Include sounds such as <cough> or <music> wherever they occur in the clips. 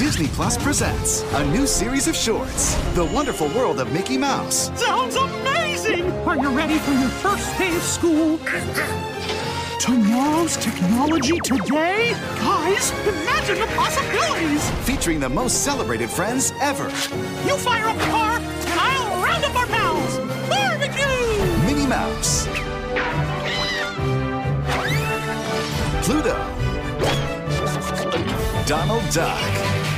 Disney Plus presents a new series of shorts The Wonderful World of Mickey Mouse. Sounds amazing! Are you ready for your first day of school? Tomorrow's technology today? Guys, imagine the possibilities! Featuring the most celebrated friends ever You fire up the car, and I'll round up our pals! Barbecue! Minnie Mouse, Pluto, Donald Duck,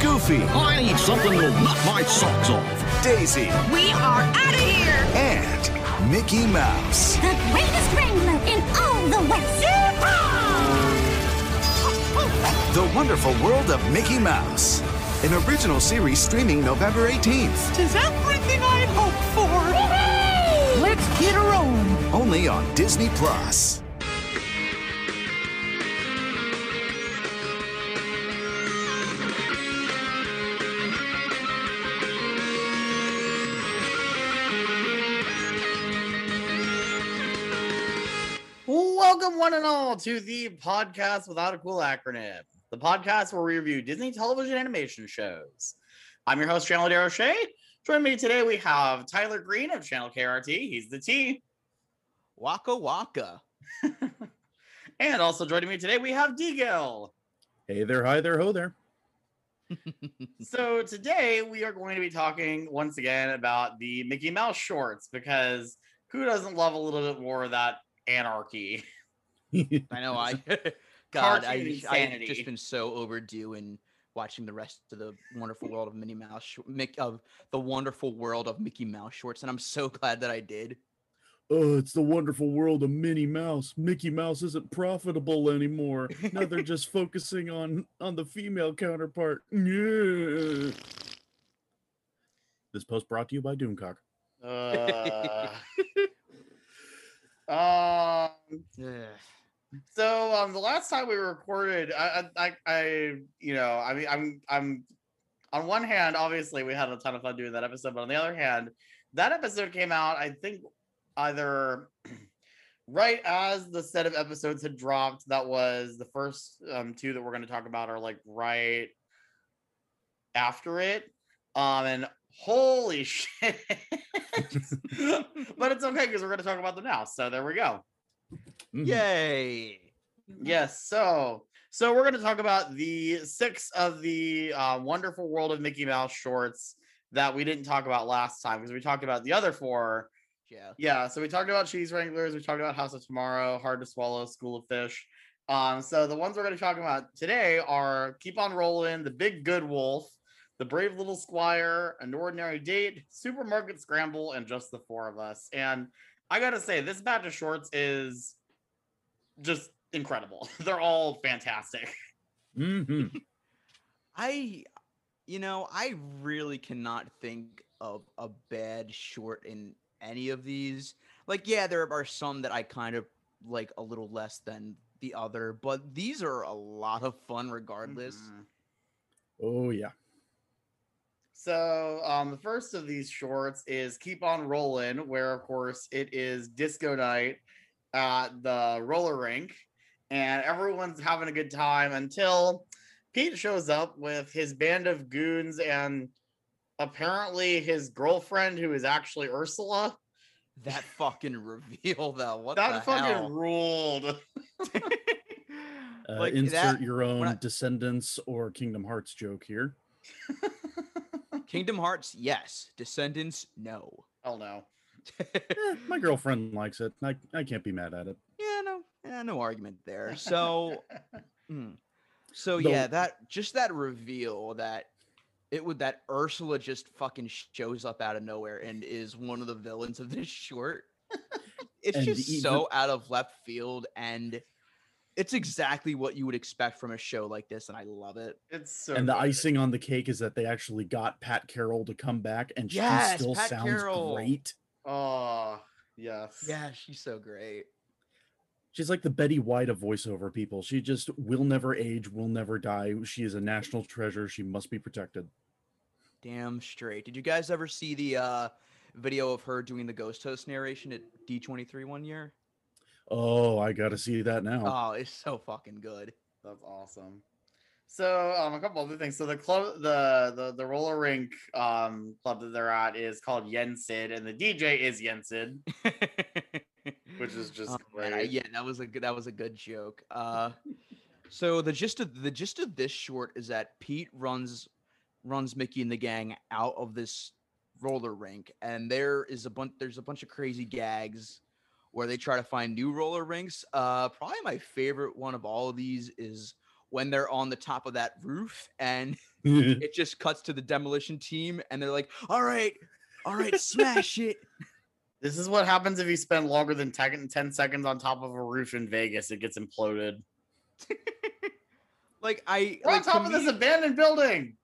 Goofy, I need something that'll knock my socks off. Daisy, We are out of here! and Mickey Mouse. The greatest wrangler in all the West. Super! The Wonderful World of Mickey Mouse. An original series streaming November 18th. Tis everything I'd hoped for! Let's get her on! Only on Disney Plus. One and all, to the podcast without a cool acronym, the podcast where we review Disney television animation shows. I'm your host, Chandler O'Shea. Joining me today, we have Tyler Green of Channel KRT. He's the T. Waka waka. <laughs> And also joining me today, we have DGil. Hey there, hi there, ho there. <laughs> So today, we are going to be talking once again about the Mickey Mouse shorts because who doesn't love a little bit more of that anarchy? <laughs> <laughs> I know I <laughs> <laughs> God, I I've just been so overdue in watching the rest of the wonderful world of Minnie Mouse sh- Mick of the wonderful world of Mickey Mouse shorts, and I'm so glad that I did. oh, it's the wonderful world of Minnie Mouse. Mickey Mouse isn't profitable anymore. Now they're just focusing on on the female counterpart. Yeah. This post brought to you by Doomcock. Uh, um, So um, the last time we recorded, I, I, I, you know, I mean, I'm, I'm, on one hand, obviously we had a ton of fun doing that episode, but on the other hand, that episode came out, I think, either <clears throat> right as the set of episodes had dropped. That was the first um, two that we're going to talk about are like right after it. Um, and holy <laughs> shit! <laughs> but it's okay because we're going to talk about them now. So there we go. Mhm. Yay! Yes. So, so we're going to talk about the six of the uh, Wonderful World of Mickey Mouse shorts that we didn't talk about last time because we talked about the other four. Yeah. Yeah. So we talked about Cheese Wranglers. We talked about House of Tomorrow, Hard to Swallow, School of Fish. Um, so the ones we're going to talk about today are Keep on Rolling, The Big Good Wolf, The Brave Little Squire, An Ordinary Date, Supermarket Scramble, and Just the Four of Us. And I got to say, this batch of shorts is just incredible. <laughs> They're all fantastic. Mhm. <laughs> I you know, I really cannot think of a bad short in any of these. Like, yeah, there are some that I kind of like a little less than the other, but these are a lot of fun regardless. Mhm. Oh yeah. So, um, the first of these shorts is Keep On Rolling, where, of course, it is disco night at the roller rink, and everyone's having a good time until Pete shows up with his band of goons and apparently his girlfriend, who is actually Ursula. That fucking reveal though. What that the fucking hell? ruled. <laughs> Uh, Like, insert that- your own I- Descendants or Kingdom Hearts joke here. <laughs> Kingdom Hearts, yes. Descendants, no. Hell no. <laughs> Eh, my girlfriend likes it. I, I can't be mad at it. yeah, no, yeah, no argument there. <laughs> So, mm. so Though- yeah, that just that reveal that it would that Ursula just fucking shows up out of nowhere and is one of the villains of this short. <laughs> it's just even- so out of left field and it's exactly what you would expect from a show like this, and I love it. It's so and the good. icing on the cake is that they actually got Pat Carroll to come back, and Yes, she still Pat sounds Carroll. great. Oh yes. Yeah, she's so great. She's like the Betty White of voiceover people. She just will never age, will never die. She is a national treasure. She must be protected. Damn straight. Did you guys ever see the uh video of her doing the ghost host narration at D23 one year? Oh, I got to see that now. Oh, it's so fucking good. That's awesome. So um, a couple other things. So the club, the the the roller rink um club that they're at is called Yensid, and the DJ is Yensid, <laughs> which is just Oh, man, I- yeah, that was a good that was a good joke. Uh, so the gist of the gist of this short is that Pete runs runs Mickey and the gang out of this roller rink, and there is a bunch there's a bunch of crazy gags where they try to find new roller rinks. Uh, probably my favorite one of all of these is when they're on the top of that roof and <laughs> <laughs> it just cuts to the demolition team and they're like, "All right, all right, smash it." <laughs> This is what happens if you spend longer than 10, 10 seconds on top of a roof in Vegas. It gets imploded. Like I We're on like top of this abandoned building.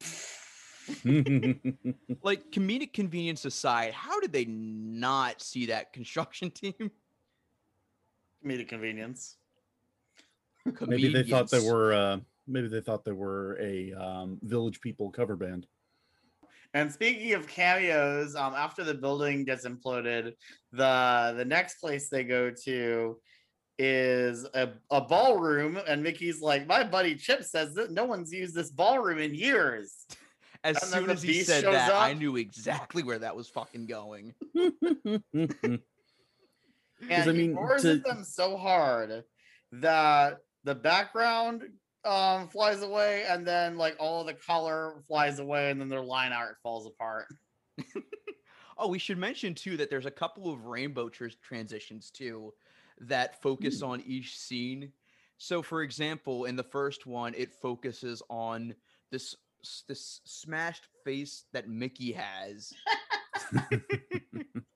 like comedic convenience aside, how did they not see that construction team? Comedic convenience. maybe they thought they were. Uh, maybe they thought they were a um, Village People cover band. And speaking of cameos, um, after the building gets imploded, the the next place they go to is a, a ballroom, and Mickey's like, "My buddy Chip says that no one's used this ballroom in years." As and soon as he said shows that, I knew exactly where that was fucking going. <laughs> And I he mean, roars to- at them so hard that the background um flies away, and then like all of the color flies away, and then their line art falls apart. <laughs> Oh, we should mention too that there's a couple of rainbow tr- transitions too that focus on each scene. So, for example, in the first one, it focuses on this this smashed face that Mickey has. <laughs> <laughs>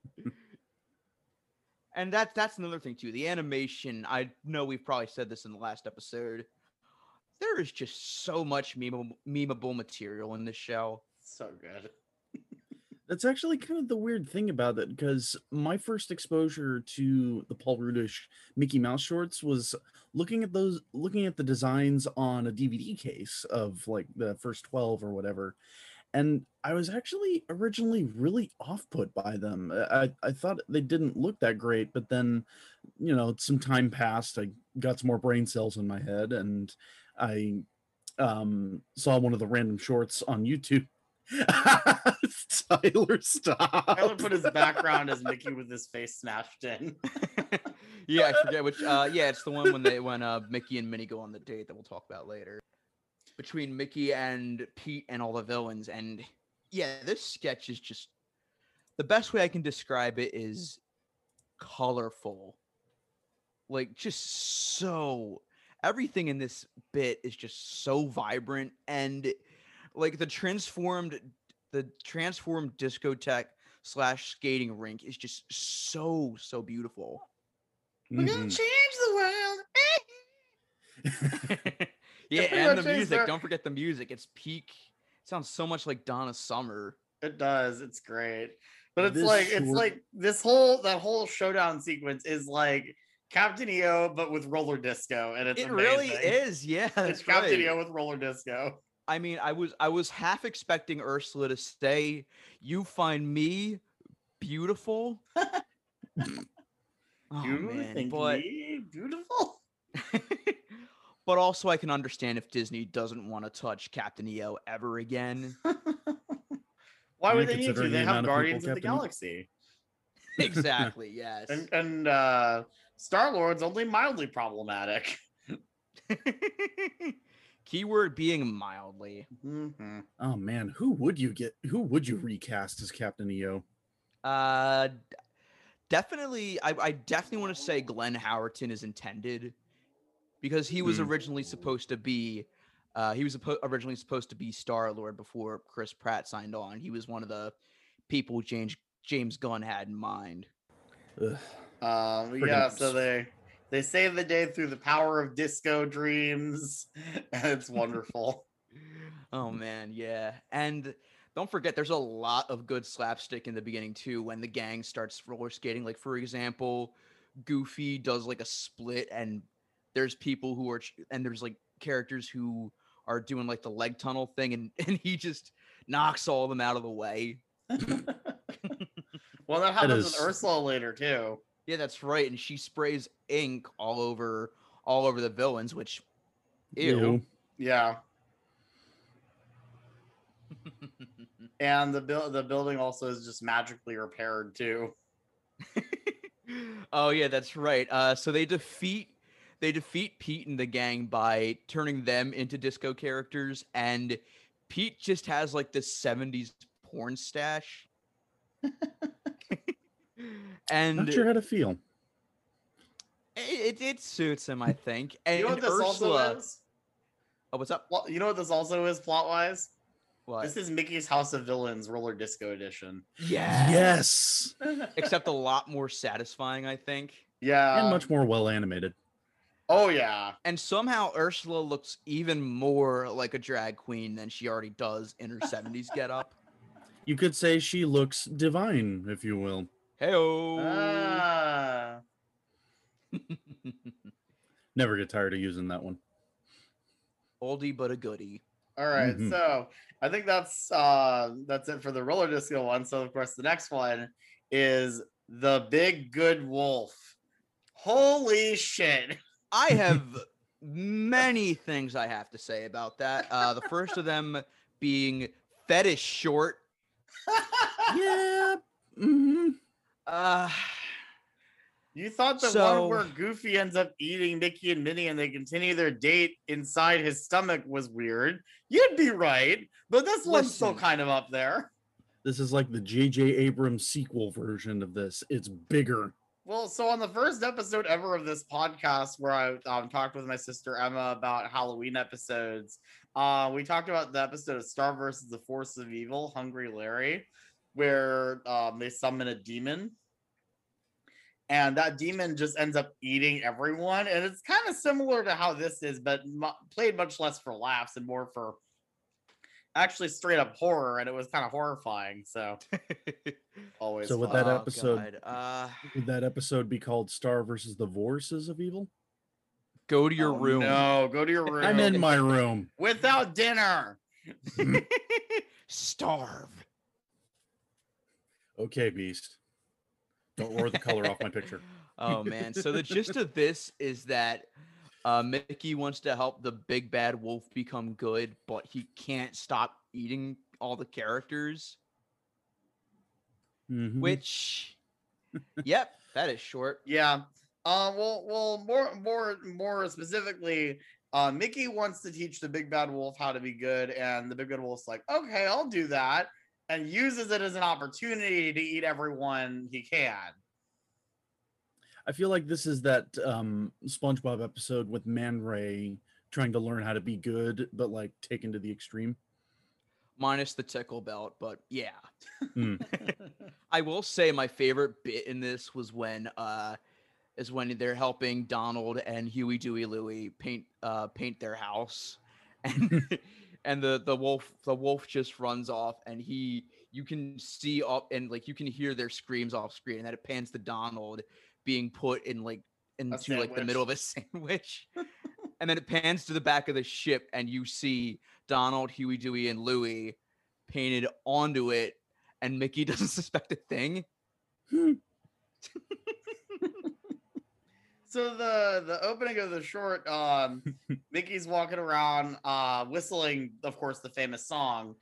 and that that's another thing too. The animation, I know we've probably said this in the last episode. There is just so much memeable, memeable material in this show. So good. <laughs> That's actually kind of the weird thing about it because my first exposure to the Paul Rudish Mickey Mouse shorts was looking at those, looking at the designs on a DVD case of like the first 12 or whatever. And I was actually originally really off put by them. I, I- I thought they didn't look that great, but then, you know, some time passed. I got some more brain cells in my head and I um, saw one of the random shorts on YouTube. <laughs> Tyler, stop. Tyler put his background as Mickey with his face smashed in. <laughs> yeah, I forget which. Uh, yeah, it's the one when they when uh Mickey and Minnie go on the date that we'll talk about later. Between Mickey and Pete and all the villains, and yeah, this sketch is just the best way I can describe it is colorful. Like just so everything in this bit is just so vibrant and like the transformed the transformed discotheque slash skating rink is just so so beautiful. Mm-hmm. We're gonna change the world. <laughs> <laughs> yeah, and the music. they're- Don't forget the music. It's peak. It sounds so much like Donna Summer. It does. It's great. But it's This like it's like this whole that whole showdown sequence is like Captain EO but with roller disco and it's it really is. Yeah, It's that's Captain right. EO with roller disco. I mean, I was I was half expecting Ursula to say, "You find me beautiful." <laughs> oh you man, think but me beautiful? But also I can understand if Disney doesn't want to touch Captain EO ever again. <laughs> Why would they need to? They the have amount of Guardians of the Galaxy. <laughs> exactly. <laughs> Yes. And and uh Star Lord's only mildly problematic. Keyword being mildly. Mhm. Oh man, who would you get? Who would you recast as Captain EO? Uh, definitely. I, I definitely want to say Glenn Howerton is intended because he was Hmm. originally supposed to be. Uh, he was originally supposed to be Star Lord before Chris Pratt signed on. He was one of the people James James Gunn had in mind. Ugh. Um yeah, so they they save the day through the power of disco dreams. And <laughs> it's wonderful. <laughs> Oh man, yeah. And don't forget there's a lot of good slapstick in the beginning too when the gang starts roller skating. Like for example, Goofy does like a split and there's people who are and there's like characters who are doing like the leg tunnel thing and and he just knocks all of them out of the way. <laughs> well, that happens is- with Ursula later too. Yeah, that's right. And she sprays ink all over all over the villains, which ew. Ew. Yeah. <laughs> and the build the building also is just magically repaired too. <laughs> oh yeah, that's right. Uh, so they defeat they defeat Pete and the gang by turning them into disco characters, and Pete just has like this '70s porn stash. <laughs> and Not sure how to feel. it, it, it suits him, I think. And, <laughs> You know what this Ursula, also is? oh, what's up? Well, you know what this also is plot wise? What? This is Mickey's House of Villains Roller Disco Edition. yeah, Yes. except a lot more satisfying, I think. Yeah. and much more well animated. Oh yeah. And somehow Ursula looks even more like a drag queen than she already does in her 70s getup. You could say she looks divine, if you will. Heyo. Ah. <laughs> Never get tired of using that one. Oldie but a goodie. All right, Mhm. so I think that's uh that's it for the roller disco one. So of course the next one is the big good wolf. Holy shit. <laughs> I have many things I have to say about that. Uh, the first of them being fetish short. <laughs> Yeah. hmm Uh, You thought the So- one where Goofy ends up eating Mickey and Minnie and they continue their date inside his stomach was weird. You'd be right, but this one's still kind of up there. This is like the J.J. Abrams sequel version of this. It's bigger. Well, so on the first episode ever of this podcast, where I um, talked with my sister Emma about Halloween episodes, uh, we talked about the episode of Star versus the Force of Evil, Hungry Larry, where um, they summon a demon. And that demon just ends up eating everyone. And it's kind of similar to how this is, but mu played much less for laughs and more for actually straight up horror. And it was kind of horrifying. So <laughs> always. So with fun. that oh, episode- God. Uh, Would that episode be called Star versus the Forces of Evil? go to your Oh, room. No, go to your room. <laughs> I'm in my room. without dinner. <laughs> Starve. Okay, Beast. Don't roar the color off my picture. Oh man. So the gist of this is that uh, Mickey wants to help the big bad wolf become good, but he can't stop eating all the characters. Mhm. Which, yep, that is short. <laughs> Yeah. Uh, well, well, more, more, more specifically, uh, Mickey wants to teach the big bad wolf how to be good, and the big bad wolf's like, "Okay, I'll do that," and uses it as an opportunity to eat everyone he can. I feel like this is that um, SpongeBob episode with Man Ray trying to learn how to be good, but like taken to the extreme. Minus the tickle belt, but yeah. Hmm. <laughs> I will say my favorite bit in this was when uh is when they're helping Donald and Huey, Dewey, Louie paint uh paint their house. <laughs> And and the the wolf the wolf just runs off and he you can see up and like you can hear their screams off screen and then it pans to Donald being put in like into like the middle of a <laughs> sandwich. <laughs> and then it pans to the back of the ship and you see Donald, Huey, Dewey, and Louie painted onto it, and Mickey <laughs> doesn't suspect a thing. So the the opening of the short, um, Mickey's walking around, uh, whistling, of course, the famous song,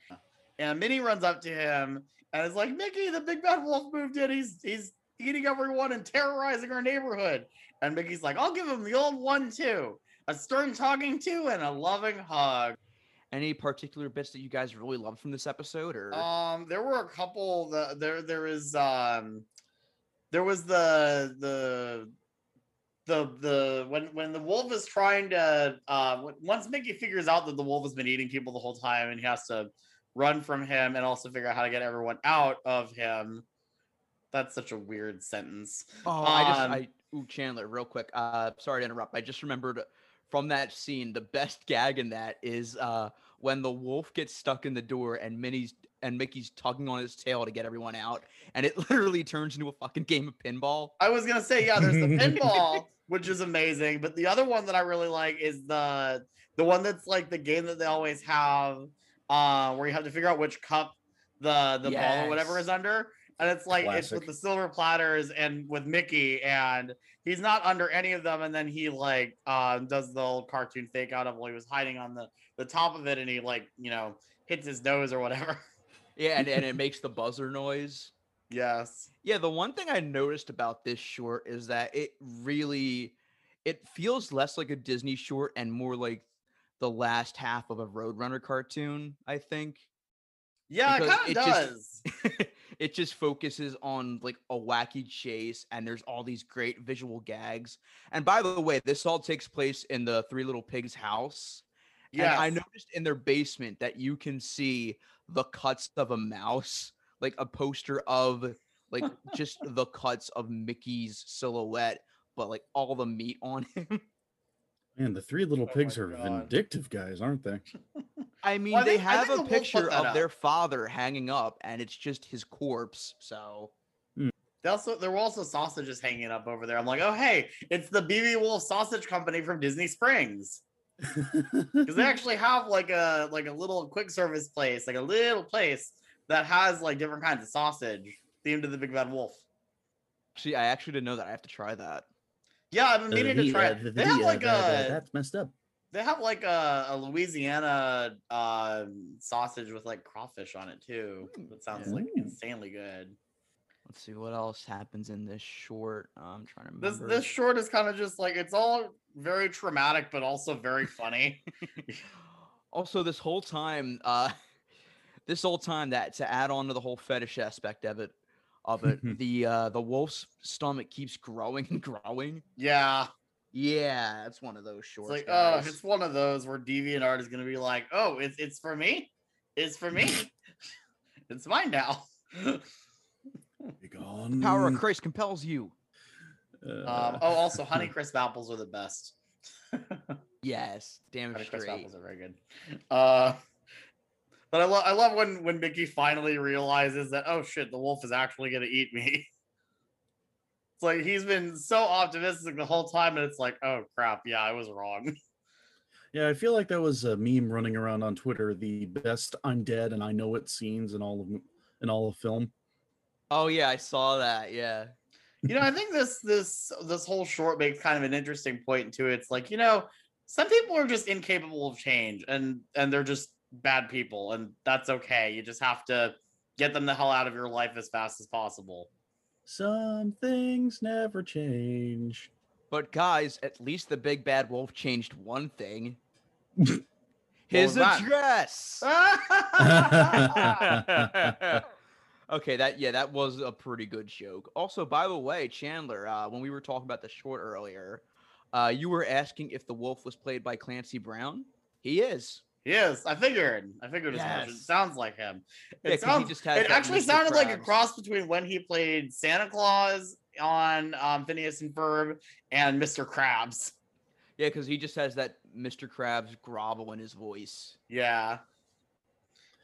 and Minnie runs up to him and is like, "Mickey, the big bad wolf moved in. He's he's eating everyone and terrorizing our neighborhood." And Mickey's like, "I'll give him the old one too, a stern talking to and a loving hug." Any particular bits that you guys really loved from this episode, or Um, there were a couple. The, there there is um, there was the the the the when when the wolf is trying to uh once Mickey figures out that the wolf has been eating people the whole time and he has to run from him and also figure out how to get everyone out of him. That's such a weird sentence. oh, I just um, I ooh Chandler, real quick. Uh, sorry to interrupt. I just remembered from that scene the best gag in that is uh when the wolf gets stuck in the door and Minnie's and Mickey's tugging on his tail to get everyone out, and it <laughs> literally turns into a fucking game of pinball. I was gonna say, yeah, there's the pinball, <laughs> which is amazing, but the other one that I really like is the the one that's like the game that they always have, uh, where you have to figure out which cup the the ball or whatever is under. And it's like it's with the silver platters and with Mickey, and he's not under any of them. And then he like uh, does the old cartoon fake out of while he was hiding on the the top of it, and he like you know hits his nose or whatever. Yeah, and, and it <laughs> makes the buzzer noise. yes. Yeah, the one thing I noticed about this short is that it really it feels less like a Disney short and more like the last half of a Roadrunner cartoon, I think. Yeah, it kind of it just- does. <laughs> it just focuses on like a wacky chase and there's all these great visual gags. And by the way, this all takes place in the Three Little Pigs house. Yeah, I noticed in their basement that you can see the cuts of a mouse, like a poster of like just <laughs> the cuts of Mickey's silhouette, but like all the meat on him. Man, the three little Oh pigs are God. vindictive guys, aren't they? I mean, I they think- I have think the a wolf put picture that of their father hanging up, and it's just his corpse. So hmm. They also there were also sausages hanging up over there. I'm like, oh hey, it's the BB Wolf Sausage Company from Disney Springs. <laughs> Because they actually have like a like a little quick service place, like a little place that has like different kinds of sausage themed to the Big Bad Wolf. see, I actually didn't know that. I have to try that. Yeah, I've been uh, meaning to try uh, it. They have like a that's messed up. They have like a, a Louisiana um, sausage with like crawfish on it too. That sounds like insanely good. Let's see what else happens in this short. Uh, I'm trying to This remember. this short is kind of just like it's all very traumatic, but also very funny. <laughs> also, this whole time, uh, <laughs> this whole time that to add on to the whole fetish aspect of it, of it, <laughs> the uh, the wolf's stomach keeps growing and growing. yeah. Yeah, it's one of those It's shorts. like, oh, it's one of those where DeviantArt is gonna be like, oh, it's it's for me, it's for me, <laughs> <laughs> it's mine now. <laughs> Be gone. power of Christ compels you. Uh, um, oh, also, Honey Crisp apples are the best. Yes, damn Honey Crisp apples are very good. Uh, but I love I love when when Mickey finally realizes that oh shit, the wolf is actually gonna eat me. It's like he's been so optimistic the whole time, and it's like, oh crap, yeah, I was wrong. <laughs> yeah, I feel like that was a meme running around on Twitter. The best "I'm dead and I know it" scenes in all of m- in all of film. Oh yeah, I saw that. Yeah. you know, I think this this this whole short makes kind of an interesting point to it. It's like, you know, some people are just incapable of change and and they're just bad people, and that's okay. You just have to get them the hell out of your life as fast as possible. Some things never change. But guys, at least the big bad wolf changed one thing. <laughs> His that? address. <laughs> okay, that yeah, that was a pretty good joke. Also, by the way, Chandler, uh, when we were talking about the short earlier, uh, you were asking if the wolf was played by Clancy Brown. He is. Yes, I figured. I figured as much. It sounds like him. Yeah, It 'cause he sounds. just It actually Mr. sounded like a cross between when he played Santa Claus on um, Phineas and Ferb and Mr. Krabs. Yeah, because he just has that Mr. Krabs grovel in his voice. Yeah.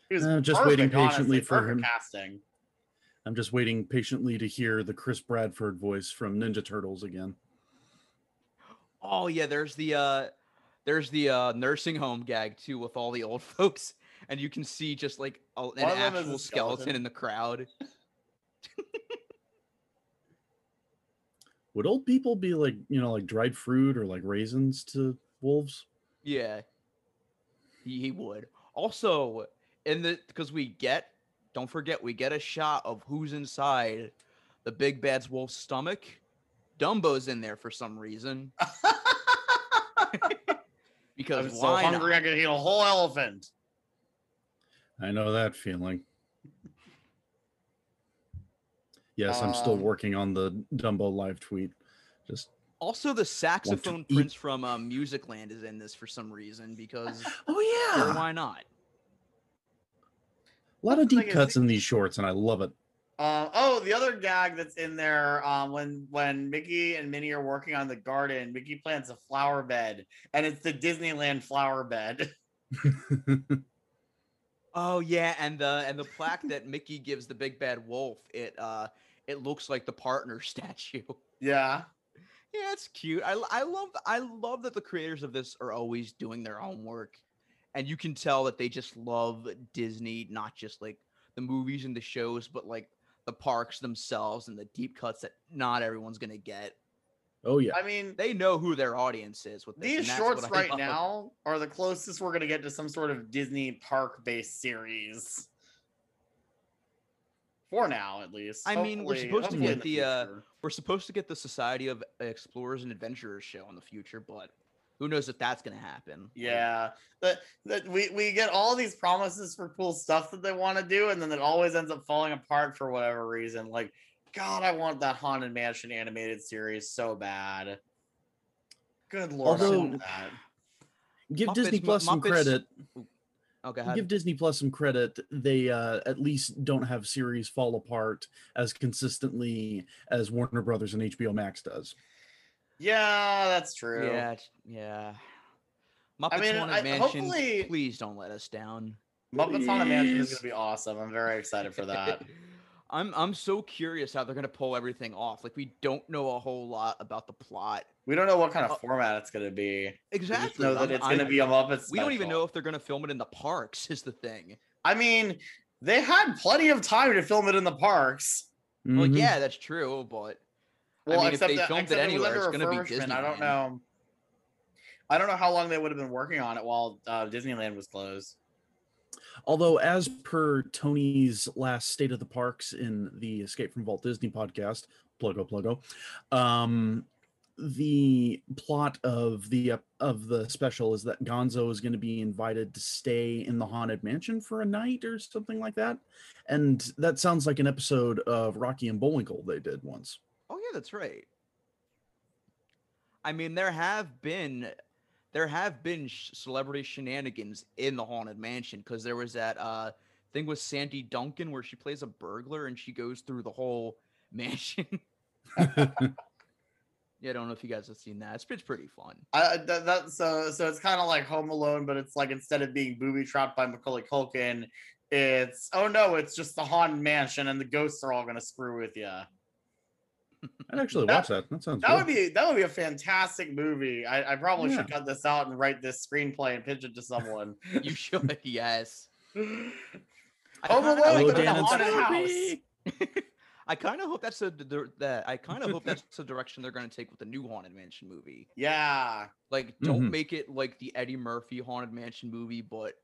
He was I'm just waiting patiently honestly, for him. casting. I'm just waiting patiently to hear the Chris Bradford voice from Ninja Turtles again. Oh yeah, there's the uh there's the uh nursing home gag too with all the old <laughs> folks, and you can see just like a, an One of them is a actual skeleton. skeleton. in the crowd. <laughs> Would old people be like, you know, like dried fruit or like raisins to wolves? Yeah, he, he would. Also, in the because we get, don't forget, we get a shot of who's inside the big bad's wolf's stomach. Dumbo's in there for some reason <laughs> because I'm so why hungry I could eat a whole elephant. I know that feeling. Yes, I'm still Um, working on the Dumbo live tweet. Just Also, the saxophone eat- prince from uh, Musicland is in this for some reason because <laughs> oh yeah, why not? a lot of deep cuts in these shorts, and I love it. Uh, oh, the other gag that's in there, um, when when Mickey and Minnie are working on the garden, Mickey plants a flower bed, and it's the Disneyland flower bed. <laughs> Oh yeah, and the and the plaque that Mickey gives the big bad wolf, it uh it looks like the partner <laughs> statue. yeah, Yeah, it's cute. I, I love I love that the creators of this are always doing their own work, and you can tell that they just love Disney, not just like the movies and the shows, but like the parks themselves and the deep cuts that not everyone's gonna get. Oh yeah. I mean, They know who their audience is with this, these shorts right <laughs> love. now are the closest we're gonna get to some sort of Disney park based series. For now, at least. I mean, we're supposed to get the, uh. We're supposed to get the Society of Explorers and Adventurers show in the future, but who knows if that's gonna happen? Yeah, that that we we get all these promises for cool stuff that they want to do, and then it always ends up falling apart for whatever reason. Like, God, I want that Haunted Mansion animated series so bad. Good lord, I Although- want that. Give Muppets- Disney Mu- Plus some Muppets- credit. Okay. how- Give Disney Plus some credit. They uh, at least don't have series fall apart as consistently as Warner Brothers and HBO Max does. Yeah, that's true. Yeah, yeah. Muppets mean, Haunted I- Mansion. hopefully- Please don't let us down. Muppets Haunted Mansion is gonna be awesome. I'm very excited for that. <laughs> I'm I'm so curious how they're gonna pull everything off. Like we don't know a whole lot about the plot. we don't know what kind of Uh, format it's gonna be. We just Exactly. know that I'm- it's I'm- gonna be a Muppet. We don't even know if they're gonna film it in the parks. Is the thing. I mean, they had plenty of time to film it in the parks. Well, Mhm. yeah, that's true, but Well, mean, if except they that, filmed it anywhere, under it's gonna be refurbishment. I don't know. I don't know how long they would have been working on it while uh, Disneyland was closed. Although, as per Tony's last State of the Parks in the Escape from Walt Disney podcast, pluggo pluggo, um, the plot of the ep- of the special is that Gonzo is going to be invited to stay in the haunted mansion for a night or something like that, and that sounds like an episode of Rocky and Bullwinkle they did once. That's right. I mean, there have been there have been sh- celebrity shenanigans in the haunted mansion because there was that uh thing with Sandy Duncan where she plays a burglar and she goes through the whole <laughs> mansion. yeah, I don't know if you guys have seen that. It's, it's pretty fun. I, that, that so so it's kind of like Home Alone, but it's like instead of being booby trapped by Macaulay Culkin, it's oh no, it's just the haunted mansion, and the ghosts are all gonna screw with you. I'd actually That- watch that. That sounds That good. would be that would be a fantastic movie. I, I probably should cut this out and write this screenplay and pitch it to someone. <laughs> You should, yes. <laughs> I Home <laughs> kinda hope but in Dan a haunted house. I kind of hope that's the, the that I kind of hope that's the direction they're going to take with the new haunted mansion movie. Yeah, Like, don't Mhm. make it like the Eddie Murphy haunted mansion movie, but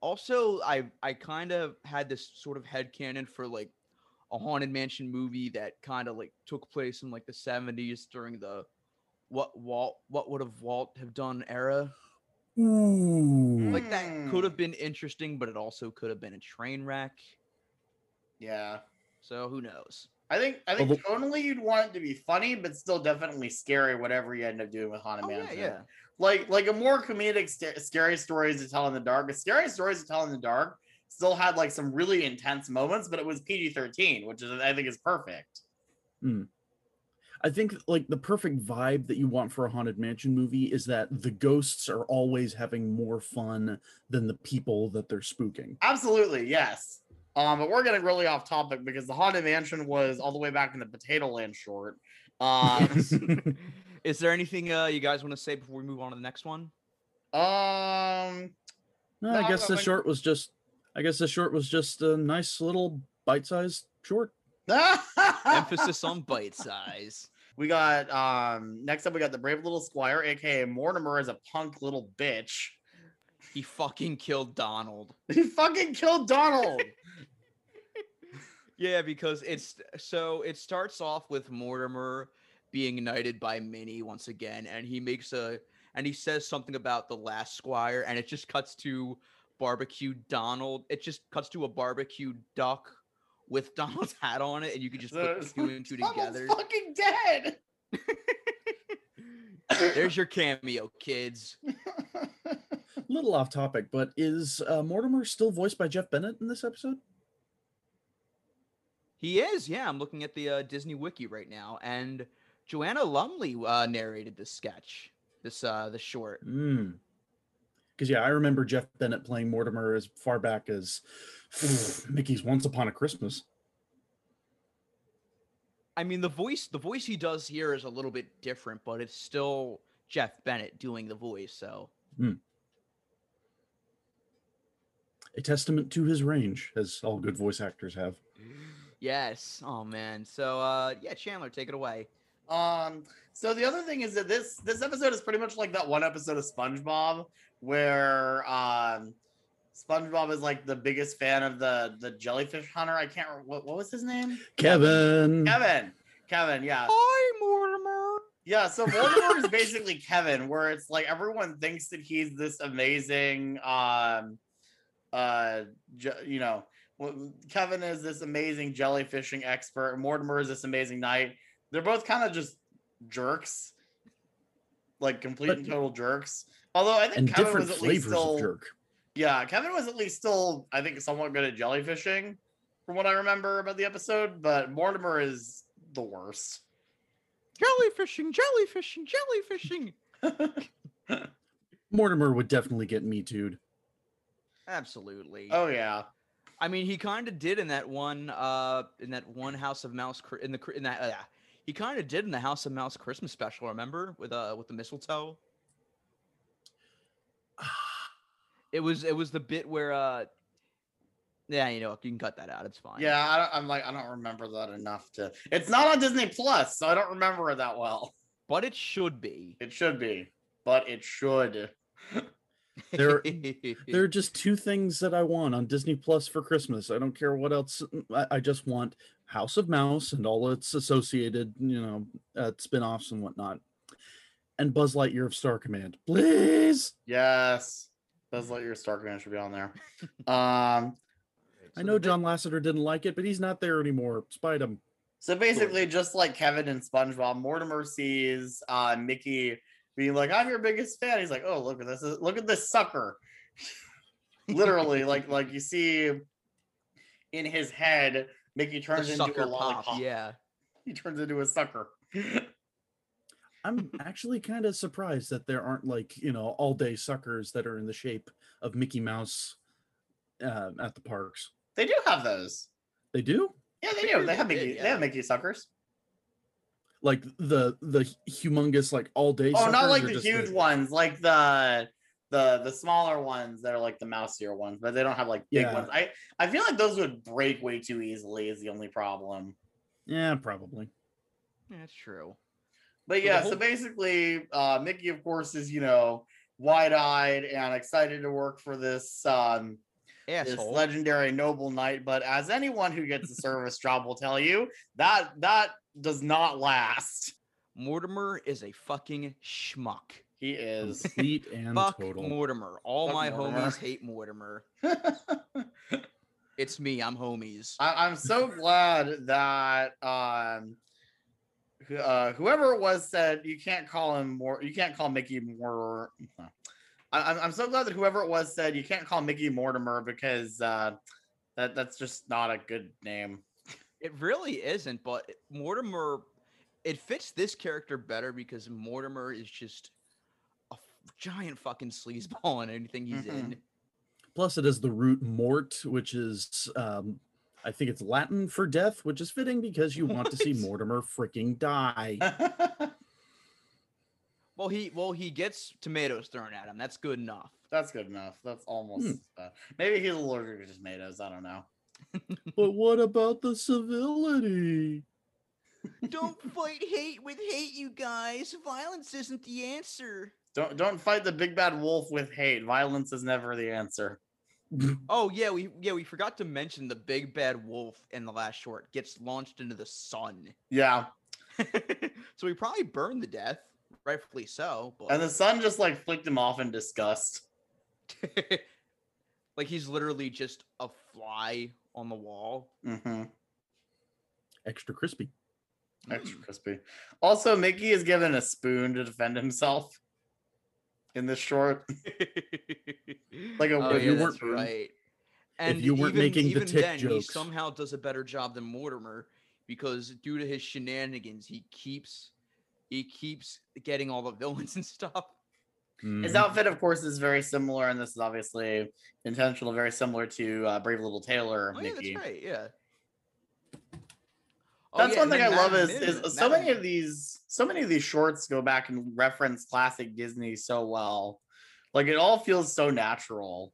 also I I kind of had this sort of head headcanon for like a haunted mansion movie that kind of like took place in like the 70s during the what Walt what would have Walt have done era. Ooh. Like that Hmm. could have been interesting, but it also could have been a train wreck. yeah. So who knows? I think I think Although- tonally you'd want it to be funny, but still definitely scary. Whatever you end up doing with haunted Oh, mansion. yeah. like like a more comedic sta- scary stories to tell in the dark. A scary stories to tell in the dark still had like some really intense moments, but it was PG thirteen, which is I think is perfect. I think like the perfect vibe that you want for a haunted mansion movie is that the ghosts are always having more fun than the people that they're spooking. Absolutely, yes. Um, but we're getting really off topic because the haunted mansion was all the way back in the Potato Land short. Um, <laughs> <laughs> Is there anything uh, you guys want to say before we move on to the next one? um, No, No, I guess the short was just I guess the short was just a nice little bite-sized short. <laughs> Emphasis on bite size. We got um next up we got the brave little squire, aka Mortimer is a punk little bitch. He fucking killed Donald. <laughs> He fucking killed Donald. <laughs> Yeah, because it's so it starts off with Mortimer being knighted by Minnie once again, and he makes a and he says something about the last squire, and it just cuts to barbecue Donald. It just cuts to a barbecue duck with <laughs> Donald's hat on it, and you can just put The- two and two together. <laughs> Donald's together. fucking dead. <laughs> There's your cameo, kids. little off topic, but is uh, Mortimer still voiced by Jeff Bennett in this episode? He is, yeah. I'm looking at the uh, Disney Wiki right now, and Joanna Lumley uh, narrated this sketch, this uh, the short. Hmm. Because yeah, I remember Jeff Bennett playing Mortimer as far back as <sighs> Mickey's Once Upon a Christmas. I mean, the voice, the voice he does here is a little bit different, but it's still Jeff Bennett doing the voice. So A testament to his range, as all good voice actors have. Yes. Oh man. So uh yeah, Chandler, take it away. Um, so the other thing is that this this episode is pretty much like that one episode of SpongeBob where um SpongeBob is like the biggest fan of the the jellyfish hunter. I can't remember what, what was his name? Kevin. Kevin. Kevin, yeah. Hi, Mortimer. Yeah, so Mortimer is basically <laughs> Kevin, where it's like everyone thinks that he's this amazing um uh je- you know Kevin is this amazing jellyfishing expert, Mortimer is this amazing knight. They're both kind of just jerks. Like complete But- and total jerks. Although I think And Kevin different was at least still of jerk. yeah, Kevin was at least still, I think, somewhat good at jellyfishing, from what I remember about the episode. But Mortimer is the worst. Jellyfishing, jellyfishing, jellyfishing. <laughs> Mortimer would definitely get me too. Absolutely. Oh yeah, I mean, he kind of did in that one, uh, in that one House of Mouse, in the Chri- in that, uh, he kind of did in the House of Mouse Christmas special. Remember with uh with the mistletoe? <sighs> It was it was the bit where uh, yeah, you know, you can cut that out. It's fine. yeah. I don't, I'm like, I don't remember that enough to. It's not on Disney Plus, so I don't remember it that well. but it should be. It should be, but it should. <laughs> There- There are just two things that I want on Disney Plus for Christmas. I don't care what else. I, I just want House of Mouse and all its associated, you know, uh, spin-offs and whatnot. And Buzz Lightyear of Star Command. Please. Yes, Buzz Lightyear of Star Command should be on there. Um, I know John Lasseter didn't like it, but he's not there anymore. Spite him. So basically, just like Kevin and SpongeBob, Mortimer sees uh, Mickey being like, "I'm your biggest fan." He's like, "Oh, look at this! Look at this sucker!" <laughs> Literally, like like you see in his head, Mickey turns into a sucker lollipop. pop. Yeah. He turns into a sucker. <laughs> I'm actually kind of surprised that there aren't like, you know, all day suckers that are in the shape of Mickey Mouse uh, at the parks. they do have those. They do? Yeah, they do. They have Mickey. did, They have. Mickey suckers. Like the the humongous like all day Oh, not like the just huge ones, like the the the smaller ones that are like the mousier ones, but they don't have like big Yeah. ones. I I feel like those would break way too easily. Is the only problem. Yeah, probably. That's true. But yeah, whole- so basically, uh, Mickey, of course, is you know wide-eyed and excited to work for this um this legendary noble knight. But as anyone who gets a service job will tell you, that that does not last. Mortimer is a fucking schmuck. He is. Complete and Fuck total. Mortimer. All Fuck my Mortimer. homies hate Mortimer. <laughs> It's me. I'm homies. I, I'm so glad that um, who- uh, whoever it was said you can't call him more. You can't call Mickey more. I, I'm- I'm so glad that whoever it was said you can't call Mickey Mortimer because uh, that that's just not a good name. It really isn't, but Mortimer, it fits this character better because Mortimer is just a f- giant fucking sleazeball in anything he's in. Plus, it has the root mort, which is, um, I think it's Latin for death, which is fitting because you want to see Mortimer freaking die. <laughs> Well, he well he gets tomatoes thrown at him. That's good enough. that's good enough. That's almost. Uh, maybe he's allergic to tomatoes. I don't know. <laughs> but what about the civility? Don't fight hate with hate, you guys. Violence isn't the answer. Don't don't fight the big bad wolf with hate. Violence is never the answer. Oh yeah, we yeah we forgot to mention the big bad wolf in the last short gets launched into the sun. Yeah, <laughs> so he probably burned to death, rightfully so. But and the sun just like flicked him off in disgust. <laughs> like he's literally just a fly on the wall. hmm Extra crispy. Extra crispy. Also, Mickey is given a spoon to defend himself in this short. <laughs> Like a- oh, yeah, you weren't- right. And you weren't even, making the even tick then, he jokes. somehow does a better job than Mortimer because due to his shenanigans, he keeps he keeps getting all the <laughs> villains and stuff. His Mhm. outfit, of course, is very similar, and this is obviously intentional, very similar to uh, Brave Little Tailor. Oh yeah, that's right. Yeah. Oh, yeah, one thing I then love is, Madam is so many of these so many of these shorts go back and reference classic Disney so well. Like it all feels so natural.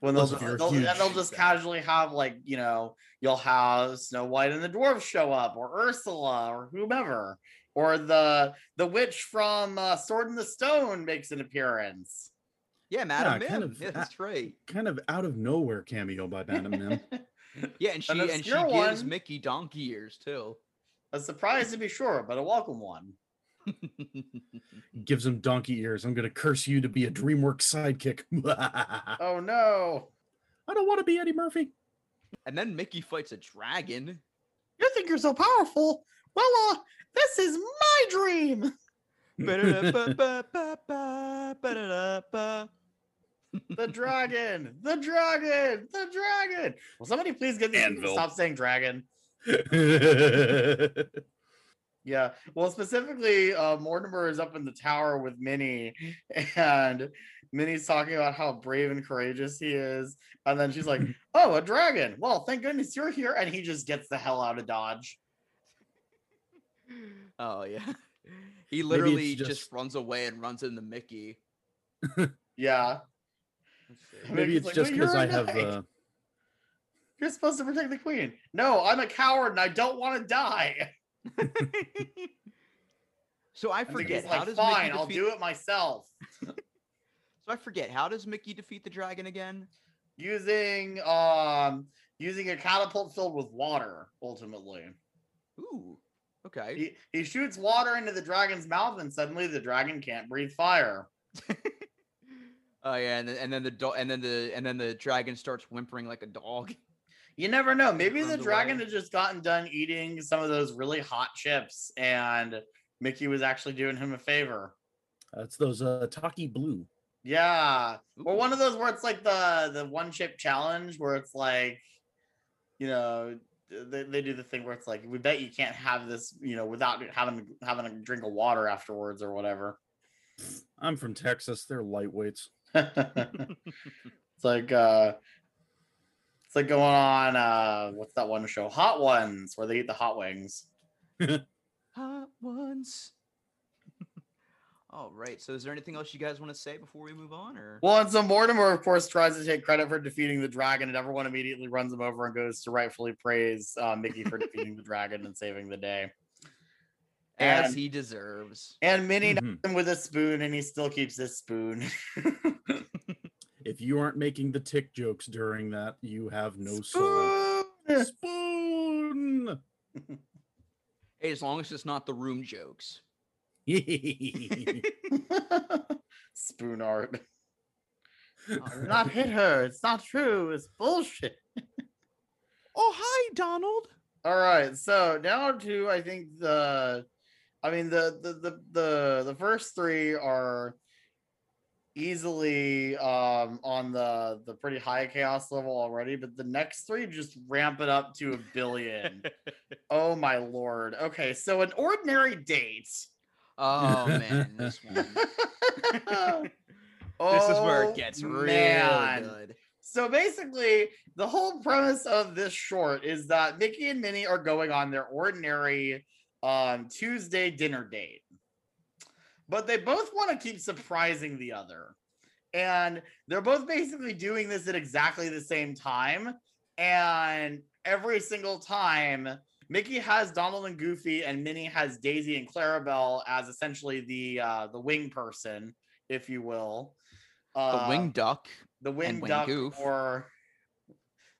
when they'll, just, you're they'll and they'll just fan. casually have like you know you'll have Snow White and the dwarves show up or Ursula or whomever or the the witch from uh, Sword in the Stone makes an appearance. Yeah, Madam kind Mim. of yeah, that's right. Kind of out of nowhere cameo by <laughs> Madam Mim. Yeah, and she An and she obscure gives. Mickey donkey ears too. A surprise to be sure, but a welcome one. <laughs> Gives him donkey ears. I'm gonna curse you to be a DreamWorks sidekick. <laughs> Oh no! I don't want to be Eddie Murphy. and then Mickey fights a dragon. You think you're so powerful? Well, uh, this is my dream. <laughs> The dragon, the dragon, the dragon. Will somebody please get these people Anvil. stop saying dragon? <laughs> Yeah. Well, specifically, uh, Mortimer is up in the tower with Minnie, <laughs> and Minnie's talking about how brave and courageous he is. And then she's like, <laughs> Oh, a dragon. Well, thank goodness you're here. And he just gets the hell out of Dodge. Oh yeah. He literally just- just... runs away and runs into the Mickey. Yeah. Maybe it's like, just because you're have uh, You're supposed to protect the queen. No, I'm a coward and I don't want to die. <laughs> So I forget Mickey's how does Fine, Mickey I'll defeat... do it myself. <laughs> So I forget how does Mickey defeat the dragon again? Using um using a catapult filled with water, ultimately. Ooh, okay. He, he shoots water into the dragon's mouth, and suddenly the dragon can't breathe fire. <laughs> Oh yeah, and then, and then the and then the and then the dragon starts whimpering like a dog. You never know. Maybe the dragon away. had just gotten done eating some of those really hot chips, and Mickey was actually doing him a favor. that's those uh Taki Blue. Yeah, or one of those where it's like the the one chip challenge, where it's like, you know, they, they do the thing where it's like, we bet you can't have this, you know, without having having a drink of water afterwards or whatever. I'm from Texas. They're lightweights. <laughs> it's like uh like going on uh what's that one show hot ones where they eat the hot wings <laughs> Hot ones. All right. So is there anything else you guys want to say before we move on, or? well and so mortimer of course tries to take credit for defeating the dragon and everyone immediately runs him over and goes to rightfully praise uh, mickey for defeating the dragon and saving the day As and- he deserves. and minnie Mhm. knocks him with a spoon and he still keeps his spoon <laughs> If you aren't making the tick jokes during that, you have no soul. Spoon! Spoon. <laughs> Hey, as long as it's not the room jokes. <laughs> <laughs> spoon art All not hit her it's not true it's bullshit oh, hi, Donald. All right, so now to I think the, I mean the the the the, the first three are easily um on the the pretty high chaos level already, but the next three just ramp it up to a billion. <laughs> oh my lord. Okay, so an ordinary date. Oh <laughs> man, this one. this <laughs> This is where it gets real good. So basically, the whole premise of this short is that Mickey and Minnie are going on their ordinary um, Tuesday dinner date. But they both want to keep surprising the other. And they're both basically doing this at exactly the same time. And every single time, Mickey has Donald and Goofy, and Minnie has Daisy and Clarabelle as essentially the uh, the wing person, if you will. The Uh, wing duck. the wing wing duck goof. or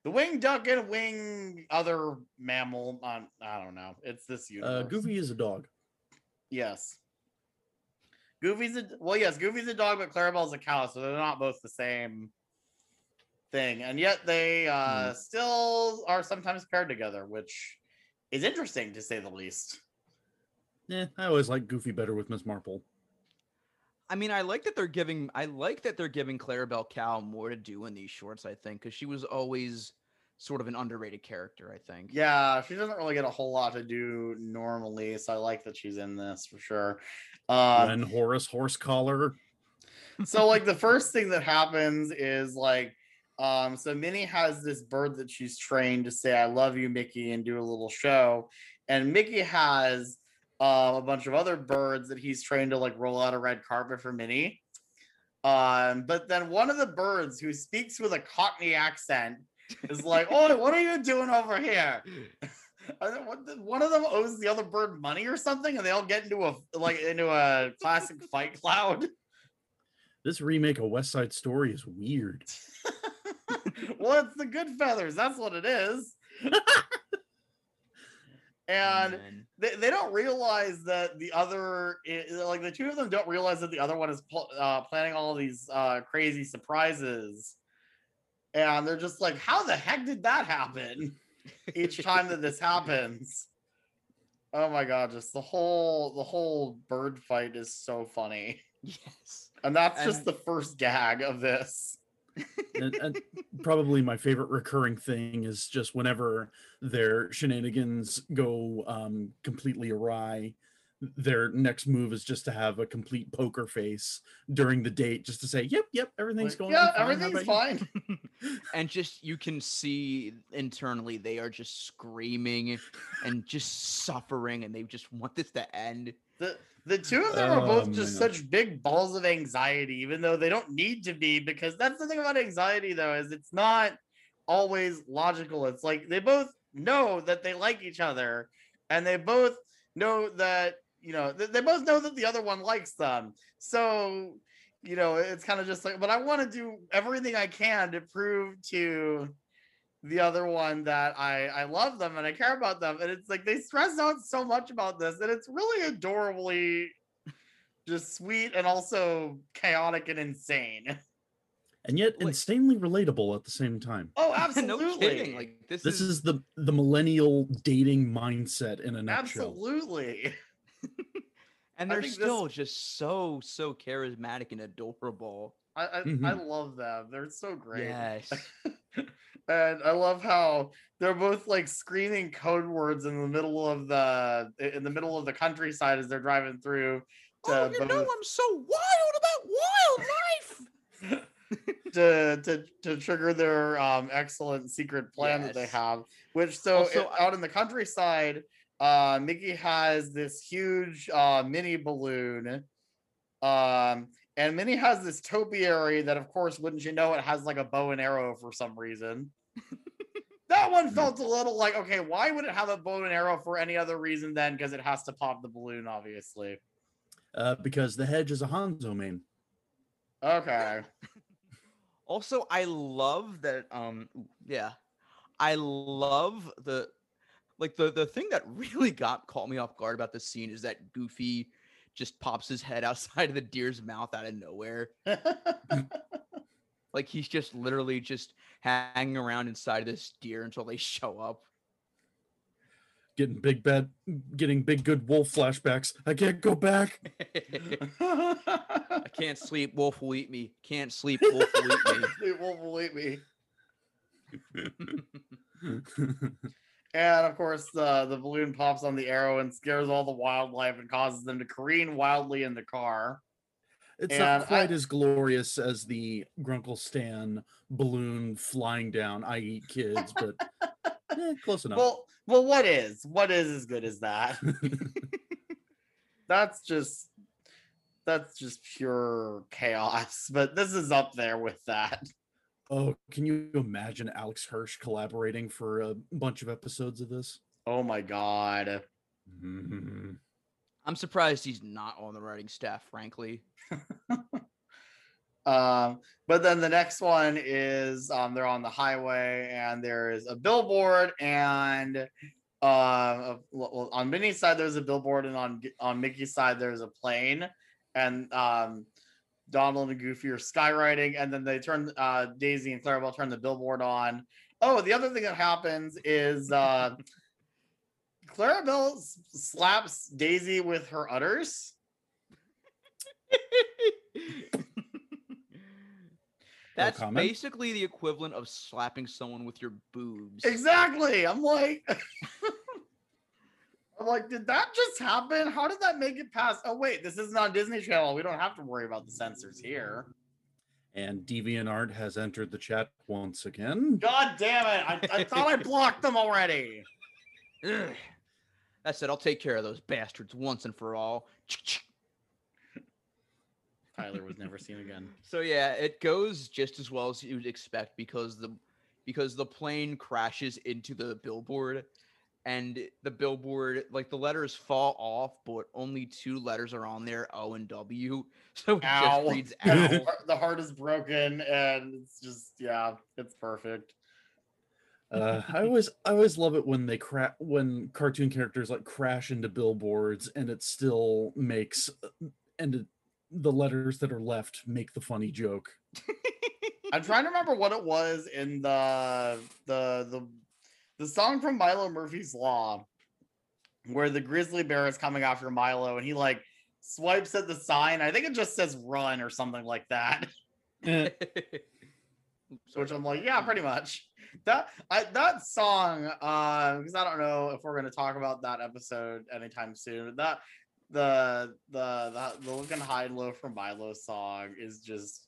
the wing duck and wing other mammal. Um, I don't know. It's this universe. Uh, Goofy is a dog. Yes. Goofy's a well, yes, Goofy's a dog, but Clarabelle's a cow, so they're not both the same thing, and yet they uh still are sometimes paired together, which is interesting to say the least. Yeah, I always like Goofy better with Miss Marple. I mean, I like that they're giving. I like that they're giving Clarabelle Cow more to do in these shorts. I think because she was always sort of an underrated character. I think. Yeah, she doesn't really get a whole lot to do normally, so I like that she's in this for sure. Um, Len Horace Horsecollar. so like the <laughs> first thing that happens is like um so minnie has this bird that she's trained to say i love you mickey and do a little show and mickey has uh, a bunch of other birds that he's trained to like roll out a red carpet for minnie Um, but then one of the birds who speaks with a Cockney accent is like, "Oh, what are you doing over here?" <laughs> And then what the- One of them owes the other bird money or something, and they all get into a like into a classic fight cloud. <laughs> This remake of West Side Story is weird. <laughs> well, it's the good feathers. That's what it is. and Man. they, they don't realize that the other i- like the two of them don't realize that the other one is pl- uh, planning all these uh, crazy surprises and they're just like how the heck did that happen? Each time that this happens. Oh my god just the whole the whole bird fight is so funny. Yes. and that's just And- the first gag of this. And, and probably my favorite recurring thing is just whenever their shenanigans go um, completely awry their next move is just to have a complete poker face during the date just to say yep yep everything's Like, going yeah fine. Everything's fine <laughs> and just you can see internally they are just screaming and just suffering and they just want this to end The the two of them are oh, both Oh, just man. such big balls of anxiety, even though they don't need to be, because that's the thing about anxiety though, is it's not always logical. It's like they both know that they like each other, and they both know that, you know, they, they both know that the other one likes them. So, you know, it's kind of just like, but I want to do everything I can to prove to the other one that I I love them and I care about them and it's like they stress out so much about this and it's really adorably just sweet and also chaotic and insane. and yet Like- insanely relatable at the same time Oh, <laughs> no absolutely. kidding like this, this is the the millennial dating mindset in a nutshell absolutely. <laughs> and they're think this- still just so so charismatic and adorable I I, I Mhm. love them. They're so great. yes <laughs> and I love how they're both like screaming code words in the middle of the in the middle of the countryside as they're driving through to oh you know i'm so wild about wildlife <laughs> to to to trigger their um excellent secret plan that they have which so Also, i- out in the countryside uh mickey has this huge uh mini balloon. Um and minnie has this topiary that of course wouldn't you know it has like a bow and arrow for some reason. <laughs> That one felt a little like okay why would it have a bow and arrow for any other reason then because it has to pop the balloon obviously. Uh, because the hedge is a hanzo main. Okay. <laughs> Also, I love that. Um, yeah, I love the like the the thing that really got caught me off guard about this scene is that Goofy just pops his head <laughs> outside of the deer's mouth out of nowhere. Like he's just literally just hanging around inside of this deer until they <laughs> show up. getting big bad getting big good wolf flashbacks i can't go back <laughs> I can't sleep. Wolf will eat me. Can't sleep. Wolf will eat me. it won't believe me And of course, the the balloon pops on the arrow and scares all the wildlife and causes them to careen wildly in the car. It's And not I- quite as glorious as the Grunkle Stan balloon flying down. I eat kids, but <laughs> eh, close enough. Well, well, what is what is as good as that? <laughs> <laughs> that's just that's just pure chaos. But this is up there with that. Oh, can you imagine Alex Hirsch collaborating for a bunch of episodes of this? Oh my god. Mhm. I'm surprised he's not on the writing staff, frankly. <laughs> Um, but then the next one is um, they're on the highway and there is a billboard and uh, uh, well, on Minnie's side there's a billboard and on on Mickey's side there's a plane and um, Donald and Goofy are skywriting and then they turn uh, Daisy and Clarabelle turn the billboard on. Oh, the other thing that happens is uh, <laughs> Clarabelle s- slaps Daisy with her udders. <laughs> That's comment? basically the equivalent of slapping someone with your boobs. Exactly. I'm like, <laughs> I'm like, did that just happen? How did that make it past? Oh wait, this isn't on Disney Channel. We don't have to worry about the censors here. And DeviantArt has entered the chat once again. God damn it! I, I thought I <laughs> blocked them already. Ugh. That said, I'll take care of those bastards once and for all. Tyler was never seen again. <laughs> So yeah, it goes just as well as you'd expect because the because the plane crashes into the billboard and the billboard like the letters fall off but only two letters are on there O and W <laughs> so it Ow. just reads And ow. the heart- is broken and it's just yeah, it's perfect. Uh, I always <laughs> I always love it when they crash when cartoon characters like crash into billboards and it still makes uh, and it, the letters that are left make the funny joke. I'm trying to remember what it was in the the the the song from Milo Murphy's Law, where the grizzly bear is coming after Milo, and he like swipes at the sign. I think it just says "run" or something like that. <laughs> <laughs> Which I'm like, yeah, pretty much. That I that song, uh, because I don't know if we're gonna talk about that episode anytime soon. But that the the the, the looking high and low from Milo song is just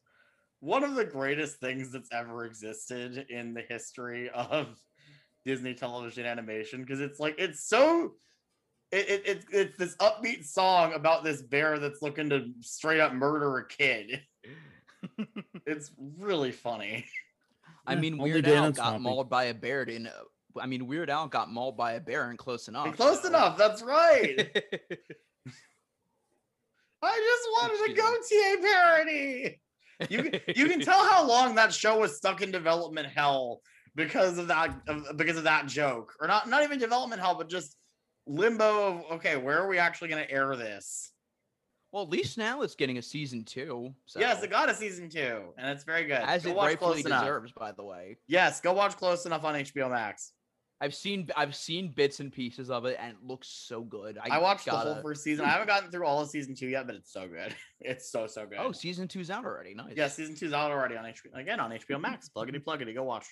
one of the greatest things that's ever existed in the history of Disney television animation because it's like it's so it, it, it it's this upbeat song about this bear that's looking to straight up murder a kid. <laughs> it's really funny. I mean only Weird Al got Swampy. mauled by a bear in uh, I mean Weird Al got mauled by a bear and close enough. Close so- enough. That's right. <laughs> I just wanted a kidding. Gautier parody. You you can <laughs> tell how long that show was stuck in development hell because of that of- because of that joke, or not not even development hell, but just limbo of okay, where are we actually going to air this? Well, at least now it's getting a season two. So. Yes, it got a season two, and it's very good. as go it rightfully close enough. deserves. By the way, Yes, go watch close enough on HBO Max. I've seen I've seen bits and pieces of it, and it looks so good. I, I, watched the gotta... whole first season. I haven't gotten through all of season two yet, but it's so good. <laughs> It's so so good. Oh, season two's out already. Nice. Yeah, season two's out already on HBO. Again on HBO Max. Pluggity pluggity. Go watch.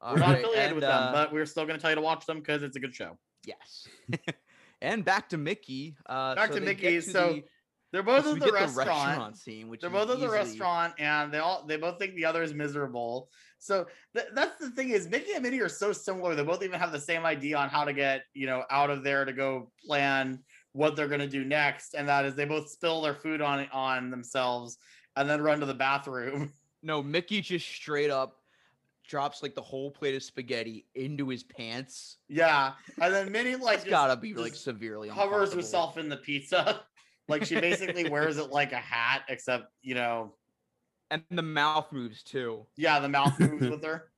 All We're not affiliated and, with them, uh, but we're still going to tell you to watch them because it's a good show. yes. <laughs> and back to Mickey. Uh, Back so to Mickey, to so the- They're both <laughs> so at we the restaurant. scene, which They're both at the easily- restaurant, and they all they both think the other is miserable. So th- that's the thing is Mickey and Minnie are so similar. They both even have the same idea on how to get you know out of there to go plan what they're going to do next, and that is they both spill their food on on themselves and then run to the bathroom. <laughs> No, Mickey just straight up drops like the whole plate of spaghetti into his pants. yeah, and then Minnie <laughs> like just- gotta be like severely hovers uncomfortable. herself in the pizza. <laughs> Like she basically wears it like a hat, except you know, and the mouth moves too. yeah, the mouth moves with her.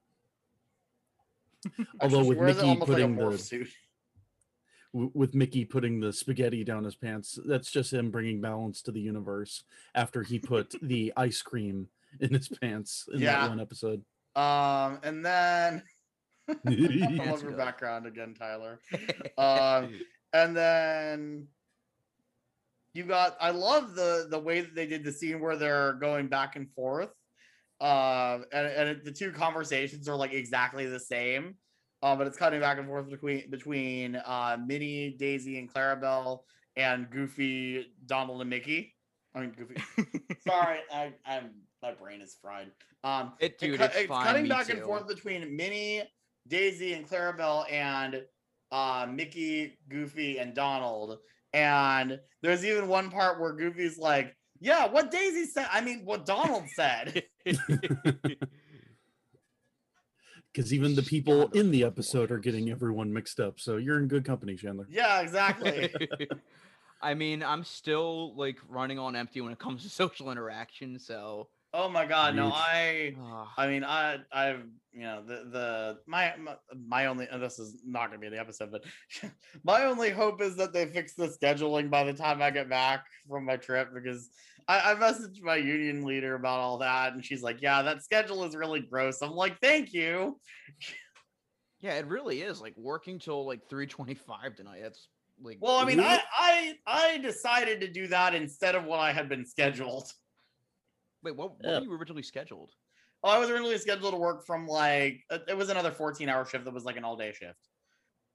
<laughs> Although with Mickey almost like putting the suit. with Mickey putting the spaghetti down his pants, that's just him bringing balance to the universe after he put the ice cream in his pants in Yeah. that one episode. Um, and then I love your background again, Tyler. <laughs> Um, and then you got I love the the way that they did the scene where they're going back and forth. Uh, and, and it- the two conversations are like exactly the same. Um, but it's cutting back and forth between between uh Minnie, Daisy, and Clarabelle, and Goofy, Donald, and Mickey. I mean Goofy. <laughs> Sorry, I, I'm my brain is fried. Um, It, dude, cut- it's, fine. cutting me back and forth between Minnie, Daisy, and Clarabelle, and uh, Mickey, Goofy, and Donald. And there's even one part where Goofy's like, "Yeah, what Daisy said. I mean, what Donald said." <laughs> <laughs> Because even the people Standard in the episode are getting everyone mixed up. So you're in good company, Chandler. yeah, exactly. <laughs> I mean, I'm still like running on empty when it comes to social interaction. So, oh my god, no, I. I mean, I, I've, you know, the, the, my, my, my only, and this is not going to be the episode, but <laughs> my only hope is that they fix the scheduling by the time I get back from my trip because I, I messaged my union leader about all that and she's like, yeah, that schedule is really gross. I'm like, thank you. yeah, it really is like working till like 3:25 tonight. That's like, Well, I mean, I, I, I decided to do that instead of what I had been scheduled. Wait, what, what Yeah. were you originally scheduled? Oh, I was originally scheduled to work from like uh, it was another 14 hour shift that was like an all day shift.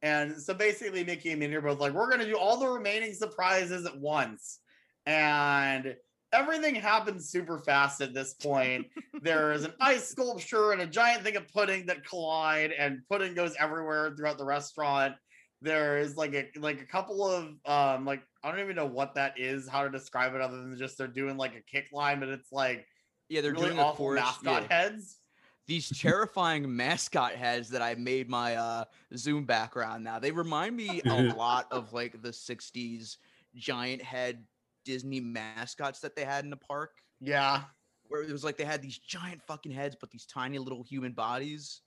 And so basically Mickey and Minnie are both like, we're gonna do all the remaining surprises at once. And everything happens super fast at this point. <laughs> there is an ice sculpture and a giant thing of pudding that collide, and pudding goes everywhere throughout the restaurant. There is like a like a couple of um like I don't even know what that is, how to describe it other than just they're doing like a kick line, but it's like Yeah, they're really doing a awful chorus. mascot yeah. heads. These terrifying mascot heads that I made my uh Zoom background now. They remind me a <laughs> lot of like the 60s giant head Disney mascots that they had in the park. Yeah. Where it was like they had these giant fucking heads, but these tiny little human bodies.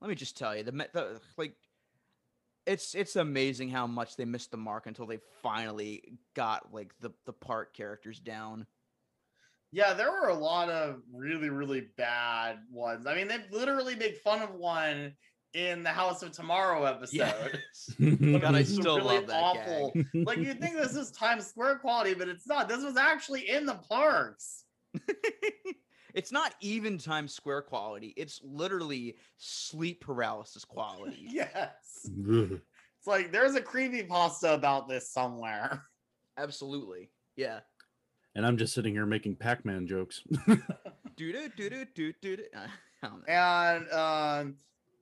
Let me just tell you, the, the like, it's it's amazing how much they missed the mark until they finally got like the the park characters down. Yeah, there were a lot of really, really bad ones. I mean, they literally made fun of one in the House of Tomorrow episode. <laughs> God, I still really love that gag. <laughs> like you think this is Times Square quality, but it's not. This was actually in the parks. <laughs> it's not even Times Square quality. It's literally sleep paralysis quality. <laughs> Yes. It's like there's a creepy pasta about this somewhere. Absolutely. Yeah. and I'm just sitting here making Pac-Man jokes. Do do do do do do. I don't know. And um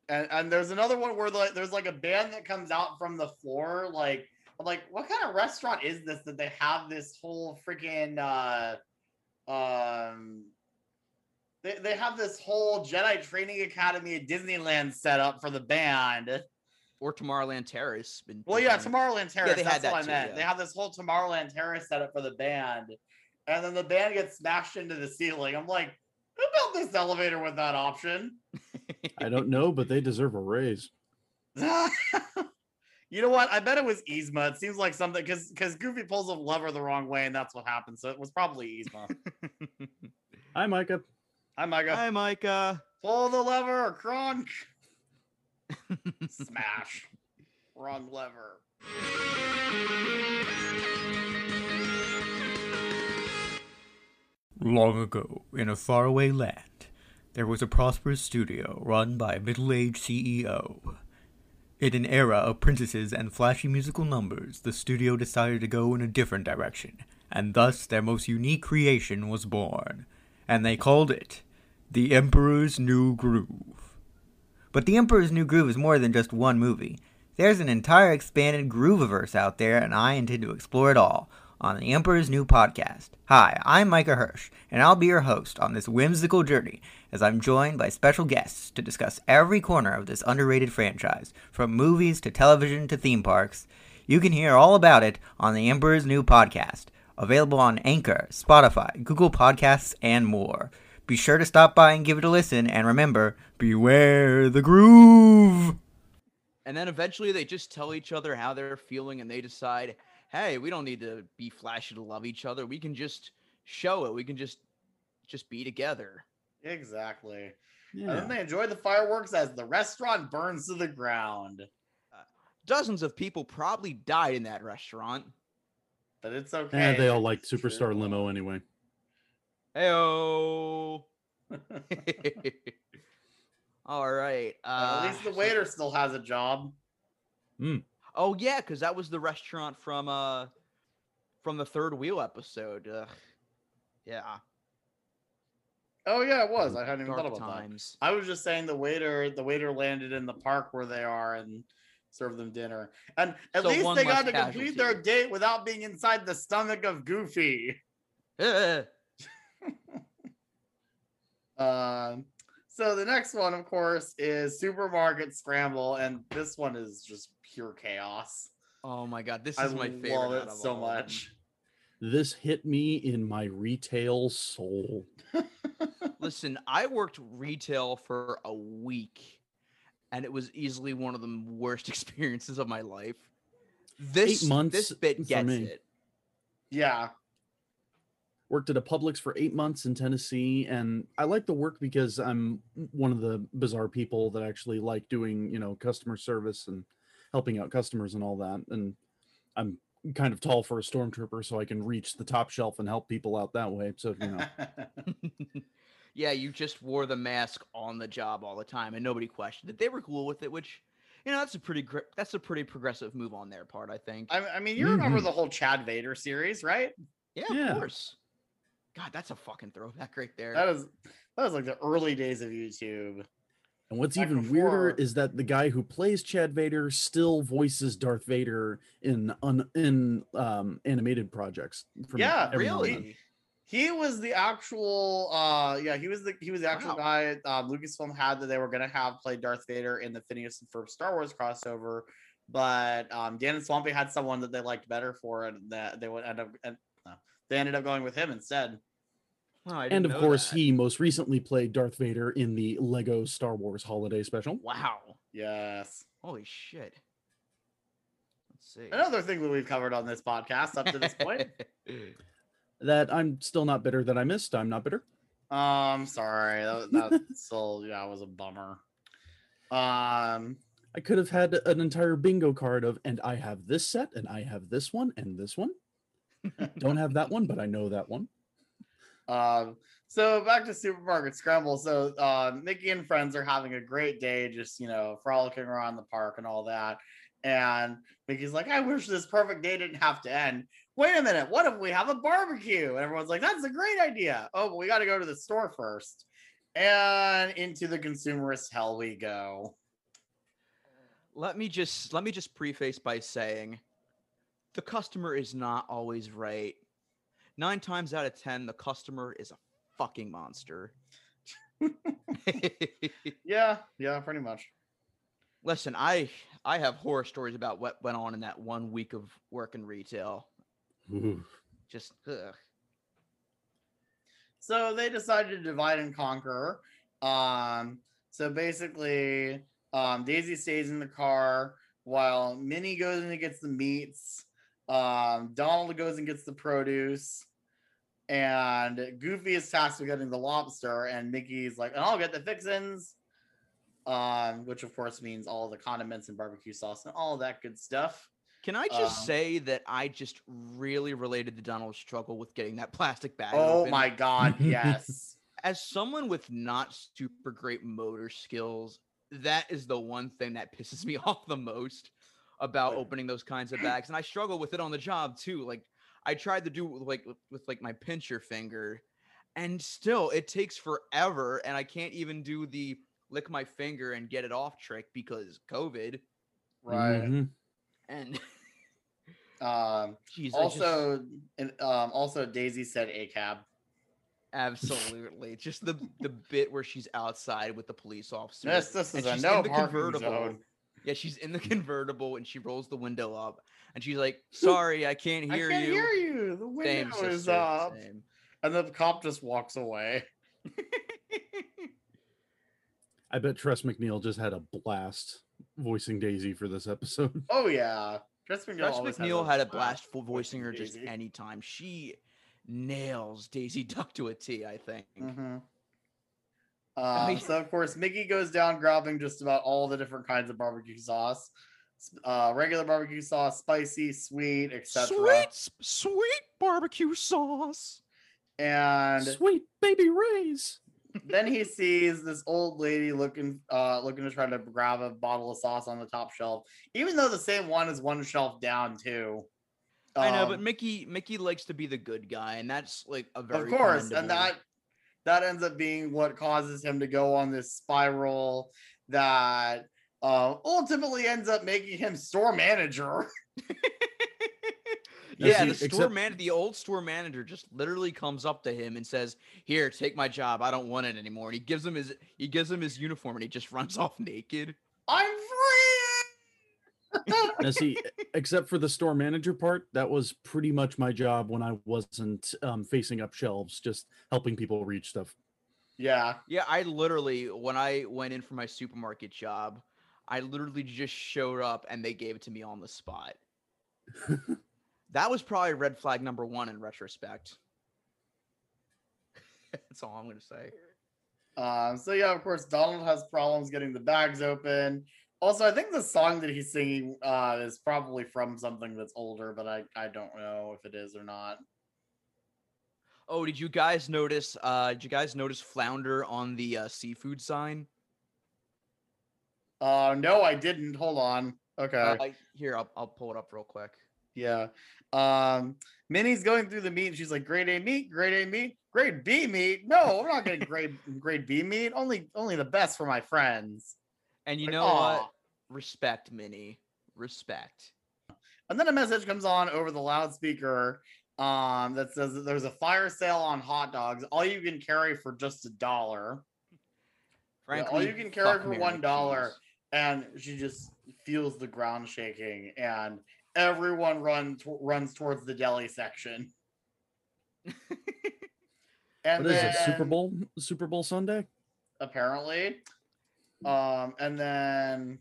and, and there's another one where like there's like a band that comes out from the floor. Like, I'm like, what kind of restaurant is this that they have this whole freaking uh um they, they have this whole Jedi training academy at Disneyland set up for the band. Or Tomorrowland Terrace. Been Well, yeah. Tomorrowland Terrace. they that's had what I too, meant. yeah. They have this whole Tomorrowland Terrace set up for the band, and then the band gets smashed into the ceiling. I'm like, who built this elevator with that option? <laughs> I don't know, but they deserve a raise. <laughs> you know what? I bet it was Yzma. It seems like something because because Goofy pulls a lever the wrong way, and that's what happens. So it was probably Yzma. <laughs> Hi, Micah. Hi, Micah. Hi, Micah. Pull the lever, Kronk. <laughs> Smash. Wrong lever. Long ago, in a faraway land, there was a prosperous studio run by a middle aged CEO. In an era of princesses and flashy musical numbers, the studio decided to go in a different direction, and thus their most unique creation was born, and they called it The Emperor's New Groove. But The Emperor's New Groove is more than just one movie. There's an entire expanded Grooviverse out there, and I intend to explore it all on the Emperor's New Podcast. Hi, I'm Micah Hirsch, and I'll be your host on this whimsical journey as I'm joined by special guests to discuss every corner of this underrated franchise, from movies to television to theme parks. You can hear all about it on the Emperor's New Podcast, available on Anchor, Spotify, Google Podcasts, and more. Be sure to stop by and give it a listen, and remember, beware the groove! And then eventually they just tell each other how they're feeling and they decide, hey, we don't need to be flashy to love each other. We can just show it. We can just just be together. Exactly. And then they enjoy the fireworks as the restaurant burns to the ground. Uh, dozens of people probably died in that restaurant. But it's eh, okay. And they all like It's true. Superstar Limo anyway. Heyo. <laughs> All right. Uh, Uh, at least the so- waiter still has a job. Oh yeah, because that was the restaurant from uh from the third wheel episode. Ugh. Yeah. Oh yeah, it was. I hadn't even Dark thought about times. that. I was just saying the waiter, the waiter landed in the park where they are and served them dinner. And at So least they got to complete their date without being inside the stomach of Goofy. <laughs> Um, so the next one, of course, is Supermarket Scramble, and this one is just pure chaos. Oh my god, this I is my favorite. love it so all of them. much. This hit me in my retail soul. <laughs> Listen, I worked retail for a week, and it was easily one of the worst <laughs> experiences of my life. This months this bit gets me. it. Yeah, Worked at a Publix for eight months in Tennessee, and I like the work because I'm one of the bizarre people that actually like doing, you know, customer service and helping out customers and all that. And I'm kind of tall for a stormtrooper, so I can reach the top shelf and help people out that way. So you know, <laughs> yeah, you just wore the mask on the job all the time, and nobody questioned it. They were cool with it, which you know that's a pretty gr- that's a pretty progressive move on their part, I think. I, I mean, you remember Mhm. the whole Chad Vader series, right? yeah, yeah. of course. God, that's a fucking throwback right there. That is that was like the early days of YouTube. And what's Back even weirder is that the guy who plays Chad Vader still voices Darth Vader in un, in um, animated projects. from Yeah, every then. Really? He was the actual uh yeah, he was the he was the actual Wow. guy um Lucasfilm had that they were gonna have play Darth Vader in the Phineas and Ferb Star Wars crossover, but um Dan and Swampy had someone that they liked better for it and that they would end up and no, they ended up going with him instead. Oh, I And didn't of know course, that. he most recently played Darth Vader in the Lego Star Wars Holiday Special. Wow. Yes. Holy shit. Let's see. Another thing that we've covered on this podcast up to this point. <laughs> That I'm still not bitter that I missed. I'm not bitter. um sorry. That, that <laughs> still yeah, was a bummer. Um I could have had an entire bingo card of, and I have this set, and I have this one, and this one. Don't have that one, but I know that one. Um, so back to Supermarket Scramble. So uh, Mickey and friends are having a great day, just you know, frolicking around the park and all that. And Mickey's like, I wish this perfect day didn't have to end. Wait a minute, what if we have a barbecue? And everyone's like, That's a great idea. Oh, but we got to go to the store first. And into the consumerist hell we go. let me just let me just preface by saying the customer is not always right. Nine times out of ten, the customer is a fucking monster. <laughs> <laughs> Yeah, yeah, pretty much. Listen, I I have horror stories about what went on in that one week of work in retail. Ooh. Just ugh. So they decided to divide and conquer. Um, so basically, um, Daisy stays in the car while Minnie goes and gets the meats. Um, Donald goes and gets the produce. And Goofy is tasked with getting the lobster, and Mickey's like, and I'll get the fixins. Um, which of course means all the condiments and barbecue sauce and all that good stuff. Can I just Um, say that I just really related to Donald's struggle with getting that <laughs> plastic bag? Oh open? my god, <laughs> yes. As someone with not super great motor skills, that is the one thing that pisses me <laughs> off the most about Right. opening those kinds of bags. And I struggle with it on the job too. Like I tried to do it with, like with, with like my pincher finger, and still it takes forever. And I can't even do the lick my finger and get it off trick because COVID. right. Mhm. And <laughs> Um jeez, I just- also and um also Daisy said a cab. Absolutely. Just the the bit where she's outside with the police officer. Yes, this and is a she's no in the parking convertible. zone. Yeah, she's in the <laughs> convertible and she rolls the window up and she's like, <laughs> "Sorry, I can't hear you. I can't you." hear you. The Same, window is sister, up. same. And the cop just walks away. <laughs> I bet Tress MacNeille just had a blast voicing Daisy for this episode. Oh yeah. Tress MacNeille, Tress MacNeille had a blast for voicing voicing her just Daisy. anytime. She nails Daisy Duck to a T, I think. Mm-hmm. Oh, Um, yeah. so of course Mickey goes down grabbing just about all the different kinds of barbecue sauce, uh, regular barbecue sauce, spicy, sweet, etc. Sweet, sweet barbecue sauce. And Sweet baby Rays. then he sees this old lady looking uh looking to try to grab a bottle of sauce on the top shelf, even though the same one is one shelf down too. I know, but Um, Mickey Mickey likes to be the good guy, and that's like a very of course, and that that ends up being what causes him to go on this spiral that uh, ultimately ends up making him store manager. <laughs> yeah, see, the store except- man, the old store manager, just literally comes up to him and says, "Here, take my job. I don't want it anymore." And he gives him his he gives him his uniform, and he just runs <laughs> off naked. I'm free. Now, see, except for the store manager part, that was pretty much my job when I wasn't um, facing up shelves, just helping people reach stuff. yeah, Yeah, I literally when I went in for my supermarket job, I literally just showed up and they gave it to me on the spot. <laughs> that was probably red flag number one in retrospect. <laughs> That's all I'm gonna say. Um, so yeah, of course, Donald has problems getting the bags open. Also, I think the song that he's singing uh, is probably from something that's older, but I, I don't know if it is or not. Oh, did you guys notice? Uh, did you guys notice flounder on the uh, seafood sign? Uh, no, I didn't. Hold on. Okay. Uh, here, I'll, I'll pull it up real quick. Yeah. Um, Minnie's going through the meat and she's like, grade A meat, grade A meat, grade B meat. No, I'm not getting <laughs> grade grade B meat. Only only the best for my friends. And you Like, know aw. what? Respect, Minnie. Respect. And then a message comes on over the loudspeaker um, that says that there's a fire sale on hot dogs. All you can carry for just a dollar. Yeah, all you can carry for one dollar. Cheese. And she just feels the ground shaking, and everyone runs runs towards the deli section. <laughs> and What is it? Super Bowl Super Bowl Sunday? apparently. Um, and then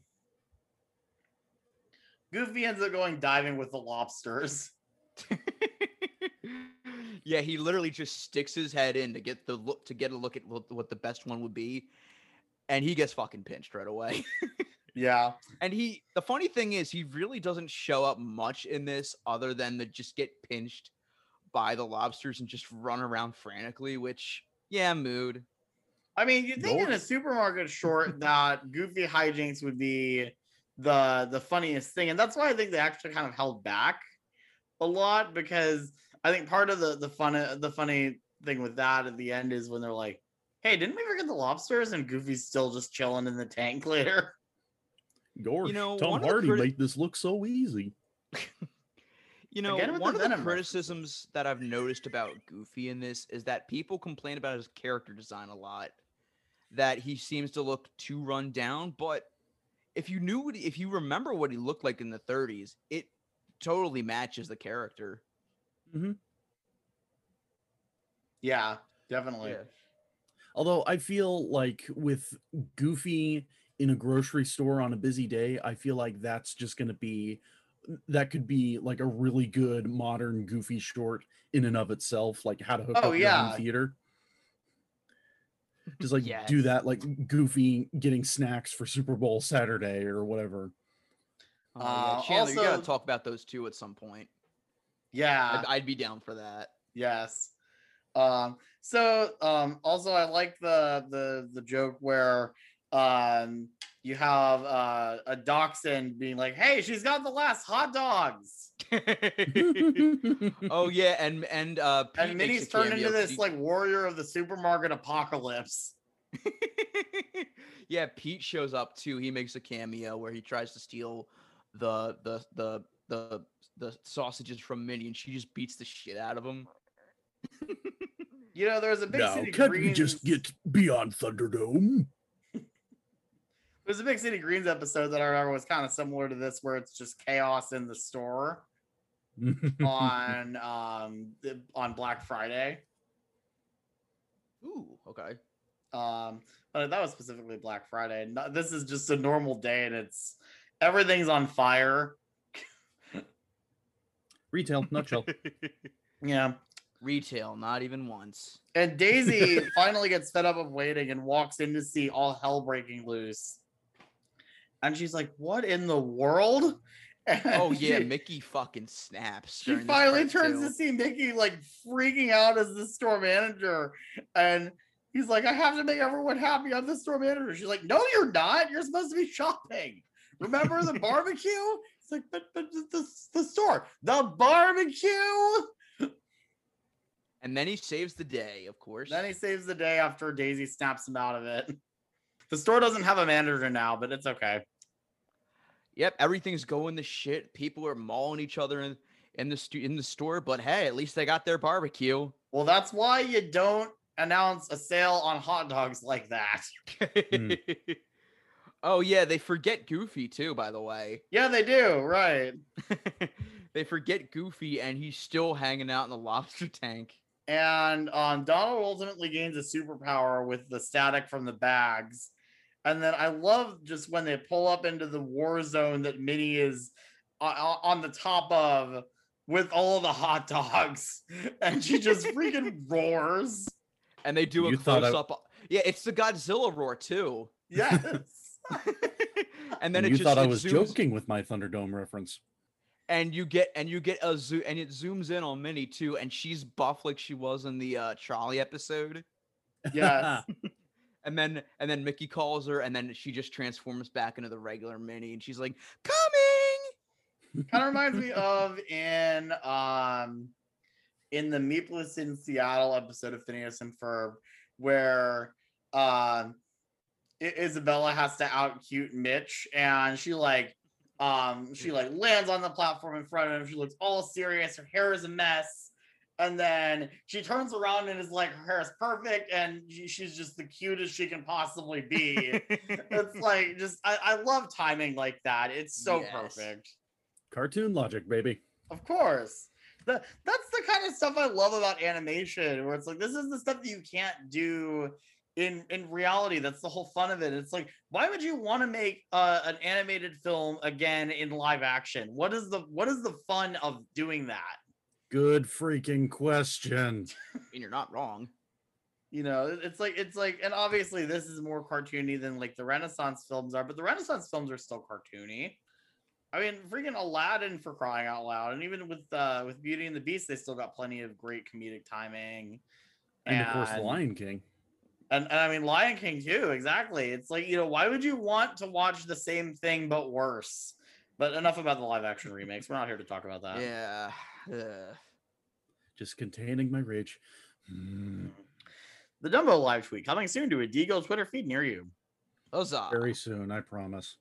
Goofy ends up going diving with the lobsters. <laughs> yeah, he literally just sticks his head in to get the look to get a look at what, what the best one would be, and he gets fucking pinched right away. <laughs> Yeah. and he, the funny thing is, he really doesn't show up much in this, other than to just get pinched by the lobsters and just run around frantically. Which, yeah, mood. I mean, you think in a supermarket short <laughs> that Goofy hijinks would be the the funniest thing, and that's why I think they actually kind of held back a lot because I think part of the the fun the funny thing with that at the end is when they're like, "Hey, didn't we forget the lobsters?" and Goofy's still just chilling in the tank <laughs> later. Gosh, know, Tom one of the Hardy criti- made this look so easy. <laughs> You know, Again with the one of the criticisms that I've noticed about Goofy in this is that people complain about his character design a lot. That he seems to look too run down, but if you knew what, he- if you remember what he looked like in the 30s, it totally matches the character. Mm-hmm. Yeah, definitely. Although I feel like with Goofy in a grocery store on a busy day, I feel like that's just going to be that could be like a really good modern Goofy short in and of itself, like how to hook Oh, up your home theater. Just like <laughs> do that, like Goofy getting snacks for Super Bowl Saturday or whatever. Yeah. Uh, Chandler, you also- gotta talk about those two at some point. Yeah. I'd, I'd be down for that. Yes. Um, so um also I like the the the joke where um you have uh a dachshund being like, hey, she's got the last hot dogs. <laughs> oh yeah, and and uh, Pete And Minnie's turned into this he- like warrior of the supermarket apocalypse. <laughs> yeah, Pete shows up too. He makes a cameo where he tries to steal the the the the the sausages from Minnie, and she just beats the shit out of him. You know, there's a big now, city can't greens. we just get beyond Thunderdome? There's a big city greens episode that I remember was kind of similar to this, where it's just chaos in the store <laughs> on um on Black Friday. Ooh, okay. Um, but that was specifically Black Friday. No- This is just a normal day, and it's everything's on fire. Retail nutshell. <laughs> Yeah. Retail, not even once. And Daisy <laughs> finally gets fed up of waiting and walks in to see all hell breaking loose. And she's like, "What in the world?" <laughs> And Oh yeah, she, Mickey fucking snaps. she finally turns too. to see Mickey like freaking out as the store manager, and he's like, "I have to make everyone happy. I'm the store manager." She's like, "No, you're not. You're supposed to be shopping. Remember the barbecue?" <laughs> It's like, "But but the, the, the store, the barbecue." And then he saves the day, of course. Then he saves the day after Daisy snaps him out of it. The store doesn't have a manager now, but it's okay. Yep, everything's going to shit. People are mauling each other in in the stu- in the store, but hey, at least they got their barbecue. Well, that's why you don't announce a sale on hot dogs like that. <laughs> Hmm. oh yeah, they forget Goofy too, by the way. Yeah, they do, right? <laughs> they forget Goofy and he's still hanging out in the lobster tank. And um, Donald ultimately gains a superpower with the static from the bags. And then I love just when they pull up into the war zone that Minnie is o- o- on the top of with all the hot dogs. <laughs> And she just freaking <laughs> roars. And they do a You thought I- close up. Yeah, it's the Godzilla roar too. Yes. <laughs> And then And it you just thought I was zooms- joking with my Thunderdome reference. and you get and you get a zoom and it zooms in on Minnie too, and she's buff like she was in the uh Charlie episode. yes. And then and then Mickey calls her, and then she just transforms back into the regular Minnie, and she's like, "Coming!" kind of reminds me <laughs> of in um in the Meepless in Seattle episode of Phineas and Ferb, where uh, Isabella has to out cute Mitch, and she like um she like lands on the platform in front of him. She looks all serious. Her hair is a mess. And then she turns around and is like, her hair is perfect, and she's just the cutest she can possibly be. it's <laughs> like just I, I love timing like that. It's so Yes. perfect. Cartoon logic, baby. Of course. The, that's the kind of stuff I love about animation, where it's like this is the stuff that you can't do in in reality. That's the whole fun of it. It's like, why would you want to make uh, an animated film again in live action? What is the what is the fun of doing that? Good freaking question. <laughs> and you're not wrong. You know, it's like it's like, and obviously this is more cartoony than like the Renaissance films are, but the Renaissance films are still cartoony. I mean, freaking Aladdin for crying out loud, and even with uh with Beauty and the Beast, they still got plenty of great comedic timing. And of course, The Lion King. And, and I mean Lion King too, exactly. It's like, you know, why would you want to watch the same thing but worse? But enough about the live action remakes. We're not here to talk about that. Yeah. Ugh. Just containing my rage. Mm, The Dumbo live tweet coming soon to a DGil Twitter feed near you. Huzzah. very soon, I promise.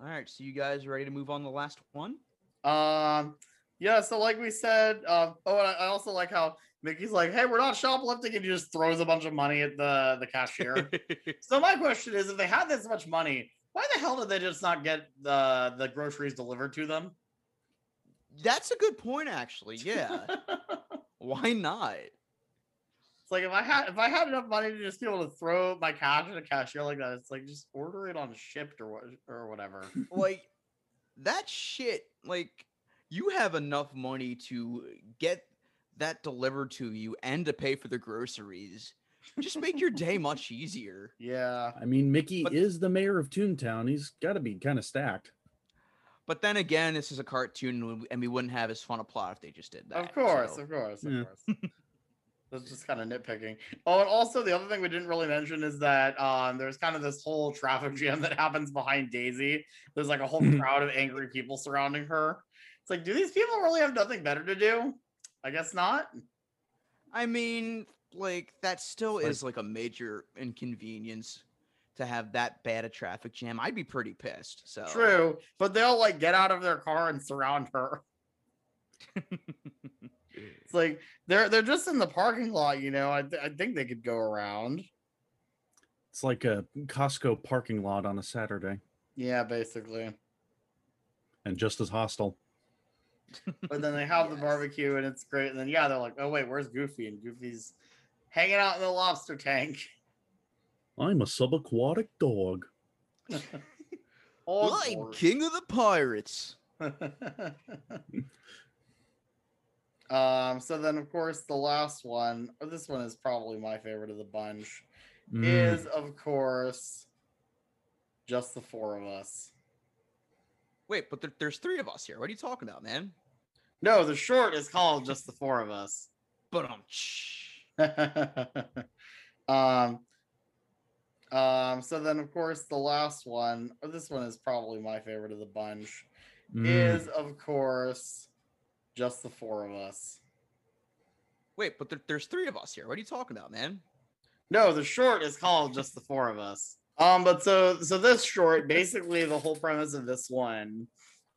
All right, so you guys ready to move on to the last one? Um, yeah. So like we said, uh, oh, and I I also like how Mickey's like, "Hey, we're not shoplifting," and he just throws a bunch of money at the the cashier. <laughs> so my question is, if they had this much money, why the hell did they just not get the the groceries delivered to them? That's a good point, actually. <laughs> Yeah. Why not? It's like if I had if I had enough money to just be able to throw my cash at a cashier like that, it's like just order it on Shipt or what or whatever. <laughs> Like that shit. Like you have enough money to get that delivered to you and to pay for the groceries. Just make your day <laughs> much easier. Yeah. I mean, Mickey But- is the mayor of Toontown. He's got to be kind of stacked. But then again, this is a cartoon, and we- wouldn't have as fun a plot if they just did that. Of course, so- of course, of Yeah. course. <laughs> That's just kind of nitpicking. Oh, and also the other thing we didn't really mention is that um, there's kind of this whole traffic <laughs> jam that happens behind Daisy. There's like a whole <laughs> crowd of angry people surrounding her. It's like, do these people really have nothing better to do? I guess not. I mean, like that still Like- is like a major inconvenience to have that bad a traffic jam. I'd be pretty pissed. So True, but they'll like get out of their car and surround her. <laughs> It's like they're they're just in the parking lot, you know. I, th- I think they could go around. It's like a Costco parking lot on a Saturday Yeah, basically. and just as hostile. But then they have the <laughs> barbecue and it's great. And then yeah, they're like, oh wait, where's Goofy? And Goofy's hanging out in the lobster tank. I'm a subaquatic dog. <laughs> Oh, I'm George. king of the pirates. <laughs> um. So then, of course, the last one. or This one is probably my favorite of the bunch. Mm, Is of course just the four of us. Wait, but there, there's three of us here. What are you talking about, man? No, the short is called just the four of us. But <laughs> um, shh. um, um, so then of course the last one, or this one is probably my favorite of the bunch, mm. is of course just the four of us. Wait, but there, there's three of us here. What are you talking about, man? No, the short is called just the four of us. Um, but so so this short, basically the whole premise of this one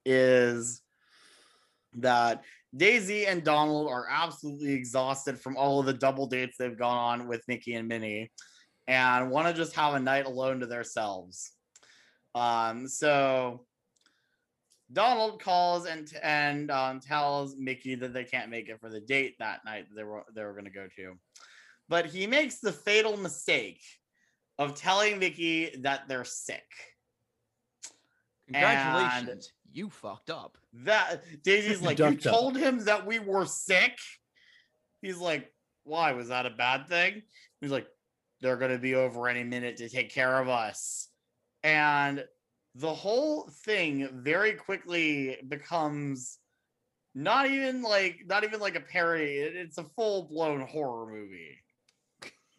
is that Daisy and Donald are absolutely exhausted from all of the double dates they've gone on with Mickey and Minnie and want to just have a night alone to themselves. Um, so Donald calls and and um, tells Mickey that they can't make it for the date that night that they were they were going to go to, but he makes the fatal mistake of telling Mickey that they're sick. Congratulations, you fucked up. That Daisy's like, you Ducked up. told him that we were sick. He's like, why was that a bad thing? He's like, they're gonna be over any minute to take care of us, and the whole thing very quickly becomes not even like not even like a parody. It's a full blown horror movie.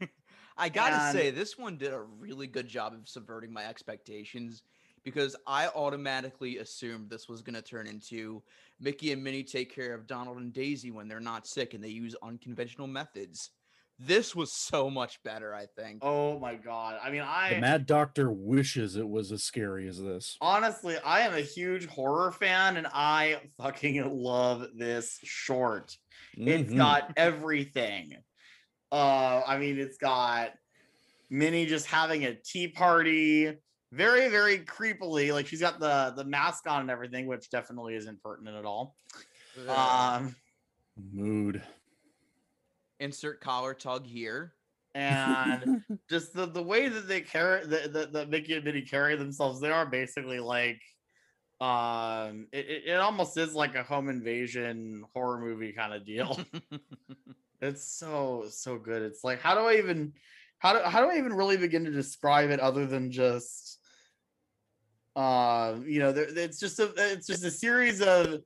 <laughs> I gotta And- say, this one did a really good job of subverting my expectations because I automatically assumed this was going to turn into Mickey and Minnie take care of Donald and Daisy when they're not sick and they use unconventional methods. This was so much better, I think. Oh my god. I mean, I The I Mad Doctor wishes it was as scary as this. honestly, I am a huge horror fan and I fucking love this short. It's Mhm. got everything. Uh, I mean, it's got Minnie just having a tea party, very, very creepily. Like she's got the the mask on and everything, which definitely isn't pertinent at all. Um, mood. Insert collar tug here. and <laughs> just the the way that they carry that the, the Mickey and Minnie carry themselves, they are basically like um it, it, it almost is like a home invasion horror movie kind of deal. <laughs> <laughs> it's so so good. It's like how do I even how do how do I even really begin to describe it other than just uh you know there, it's just a it's just a series of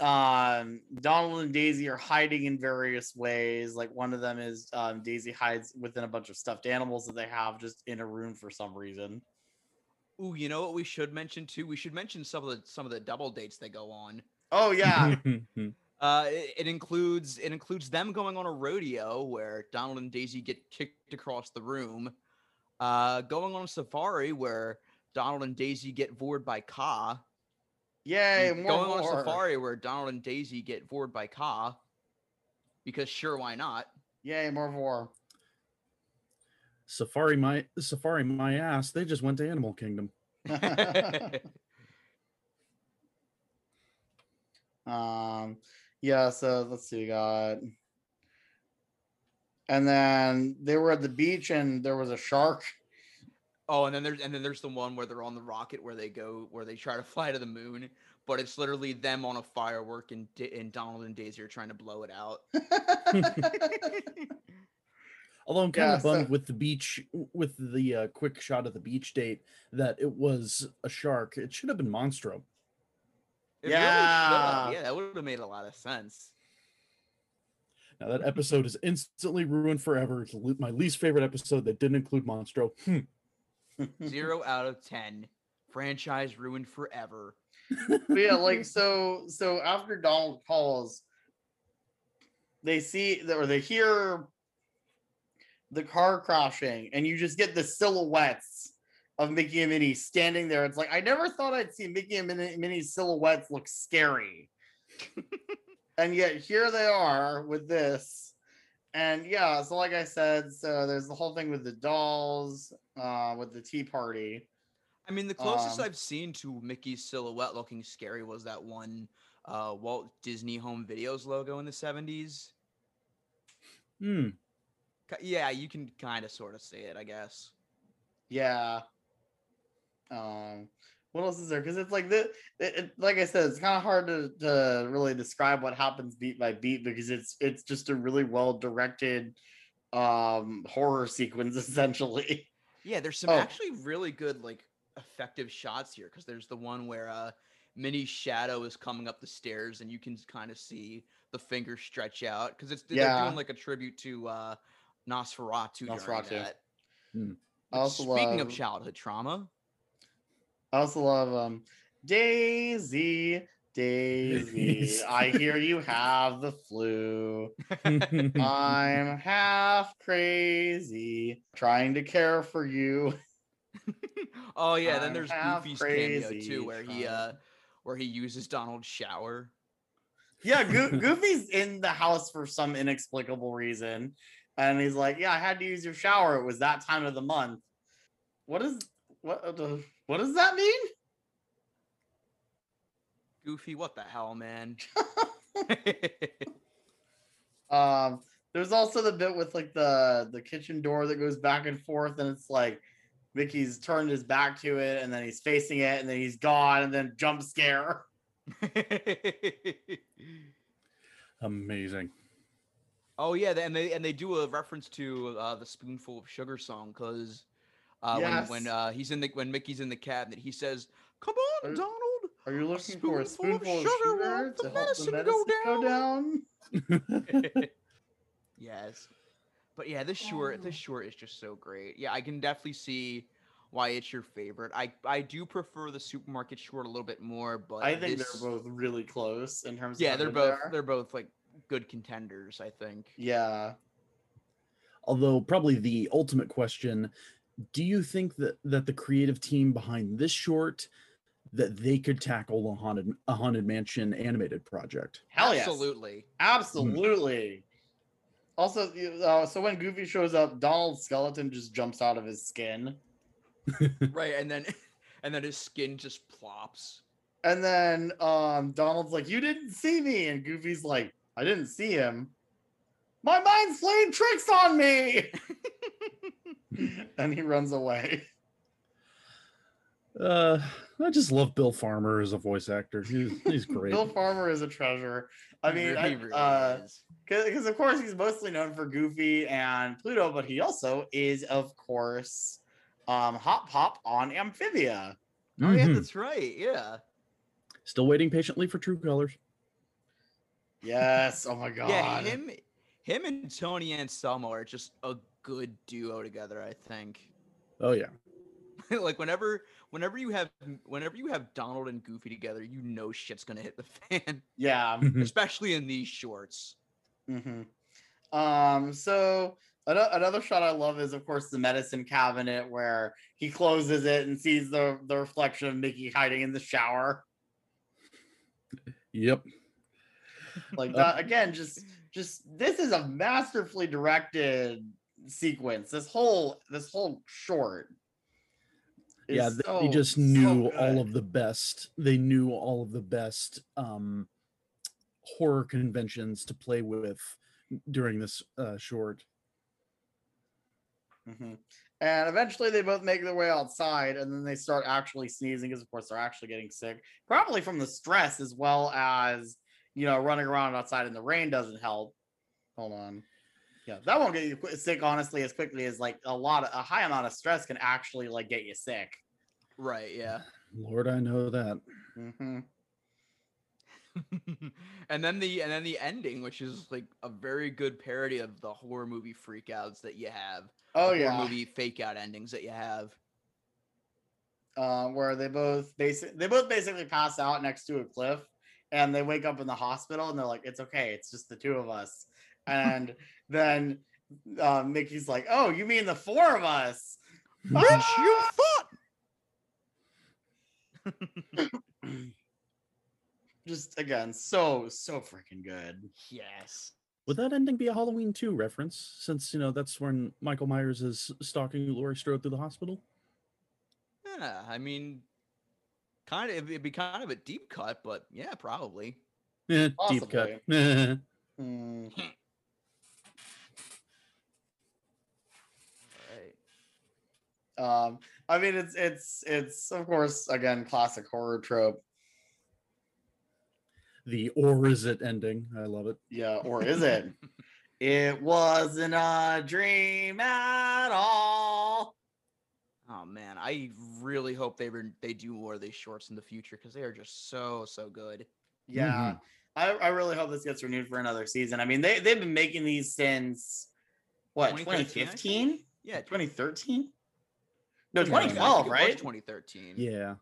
um Donald and Daisy are hiding in various ways. Like one of them is um Daisy hides within a bunch of stuffed animals that they have just in a room for some reason. Ooh, you know what we should mention too? We should mention some of the some of the double dates they go on. Oh yeah. <laughs> Uh, it, it includes it includes them going on a rodeo where Donald and Daisy get kicked across the room. Uh, going on a safari where Donald and Daisy get vored by Kaa. Yay, more going on a safari where Donald and Daisy get vored by Kaa. Because sure, why not? Yay, more war. Safari my Safari my ass. They just went to Animal Kingdom. <laughs> um yeah, so let's see, we got and then they were at the beach and there was a shark. Oh, and then there's and then there's the one where they're on the rocket where they go where they try to <laughs> fly to the moon, but it's literally them on a firework and Da- and Donald and Daisy are trying to blow it out. <laughs> Although I'm kind Yeah, of so- bummed with the beach, with the uh, quick shot of the beach date that it was a shark. It should have been Monstro. It Yeah. have. yeah, that would have made a lot of sense. Now that episode is instantly ruined forever. It's my least favorite episode that didn't include Monstro. Hmm. Zero out of ten. Franchise ruined forever. yeah, like so so after Donald calls, they see or they hear the car crashing, and you just get the silhouettes of Mickey and Minnie standing there. It's like I never thought I'd see Mickey and Minnie, Minnie's silhouettes look scary. <laughs> and yet here they are with this. And yeah, so like I said, so there's the whole thing with the dolls, uh, with the tea party. I mean, the closest Um, I've seen to Mickey's silhouette looking scary was that one uh, Walt Disney Home Videos logo in the seventies. Hmm. Yeah, you can kind of sort of see it, I guess. Yeah. Um, what else is there? Because it's like the, it, it- like I said, it's kind of hard to, to really describe what happens beat by beat because it's it's just a really well directed um horror sequence <laughs> essentially. Yeah, there's some Oh. actually really good like effective shots here because there's the one where uh Minnie's shadow is coming up the stairs and you can kind of see the finger stretch out because it's they're Yeah. doing like a tribute to uh Nosferatu. during Nosferatu. that. Hmm. Which, speaking love, of childhood trauma, I also love um Daisy, Daisy. I hear you <laughs> have the flu. <laughs> I'm half crazy, trying to care for you. <laughs> oh yeah, then I'm there's half Goofy's cameo too, where he uh where he uses Donald's shower. Yeah, Goo- Goofy's in the house for some inexplicable reason. And he's like, Yeah, I had to use your shower. It was that time of the month. What is what uh, the- what does that mean? Goofy, what the hell, man? <laughs> <laughs> Um, there's also the bit with like the the kitchen door that goes back and forth, and it's like Mickey's turned his back to it, and then he's facing it, and then he's gone, and then jump scare. <laughs> Amazing. Oh yeah, and they and they do a reference to uh, the spoonful of sugar song because uh, when when uh, he's in the when Mickey's in the cabinet, he says, "Come on, Are- Donald." Are you looking for a spoonful spoonful of of sugar will sugar the to help the medicine go medicine go down? <laughs> <laughs> yes, but yeah, this short this short is just so great. Yeah, I can definitely see why it's your favorite. I I do prefer the supermarket short a little bit more, but I think this- they're both really close in terms. of yeah, how they're both they they're both like good contenders. I think. Yeah. Although probably the ultimate question, do you think that that the creative team behind this short that they could tackle a haunted a haunted mansion animated project? Hell yes. Absolutely. Absolutely. Also, uh, so when Goofy shows up, Donald's skeleton just jumps out of his skin, <laughs> right, and then <laughs> and then his skin just plops. and then um, Donald's like, "You didn't see me," and Goofy's like, "I didn't see him. My mind's playing tricks on me," <laughs> <laughs> and he runs away. Uh, I just love Bill Farmer as a voice actor. He's, he's <laughs> great. Bill Farmer is a treasure. I mean, re- I, he really uh, is. because of course he's mostly known for Goofy and Pluto, but he also is, of course, um, Hop Pop on Amphibia. Oh yeah, Mhm. that's right. Yeah. Still waiting patiently for True Colors. Yes. Oh my god. Yeah, him him and Tony Anselmo are just a good duo together, I think. Oh yeah. <laughs> like whenever whenever you have whenever you have Donald and Goofy together, you know shit's gonna hit the fan. Yeah. <laughs> Especially in these shorts. hmm Um. So ano- another shot I love is, of course, the medicine cabinet where he closes it and sees the the reflection of Mickey hiding in the shower. Yep. Like Uh, that again. Just just this is a masterfully directed sequence. This whole this whole short. yeah, they so- just knew good. all of the best. They knew all of the best um horror conventions to play with during this uh short. Mhm. And eventually they both make their way outside and then they start actually sneezing because, of course, they're actually getting sick. Probably from the stress as well as, you know, running around outside in the rain doesn't help. Hold on. Yeah, that won't get you sick, honestly, as quickly as like a lot of a high amount of stress can actually like get you sick. Right, yeah. Lord, I know that. hmm <laughs> and then the and then the ending, which is like a very good parody of the horror movie freakouts that you have. Oh, the horror yeah. movie fake out endings that you have. uh, where they both basic they both basically pass out next to a cliff and they wake up in the hospital and they're like it's okay it's just the two of us and then uh, mickey's like oh you mean the four of us <laughs> Which you <laughs> thought <clears throat> just again so so freaking good Yes. Would that ending be a Halloween 2 reference? Since, you know, that's when Michael Myers is stalking Laurie Strode through the hospital? Yeah, I mean kind of it'd be kind of a deep cut, but yeah, probably. Eh, deep cut. <laughs> Mm. Um i mean it's it's it's of course again classic horror trope the or is it ending. I love it. yeah or <laughs> is it it wasn't a dream at all Oh man, I really hope they re- they do more of these shorts in the future because they are just so so good. Yeah, I, I really hope this gets renewed for another season. I mean, they they've been making these since what 2013, 2015, Yeah, 2013. No, Yeah, I think it 2012, was right? 2013. Yeah.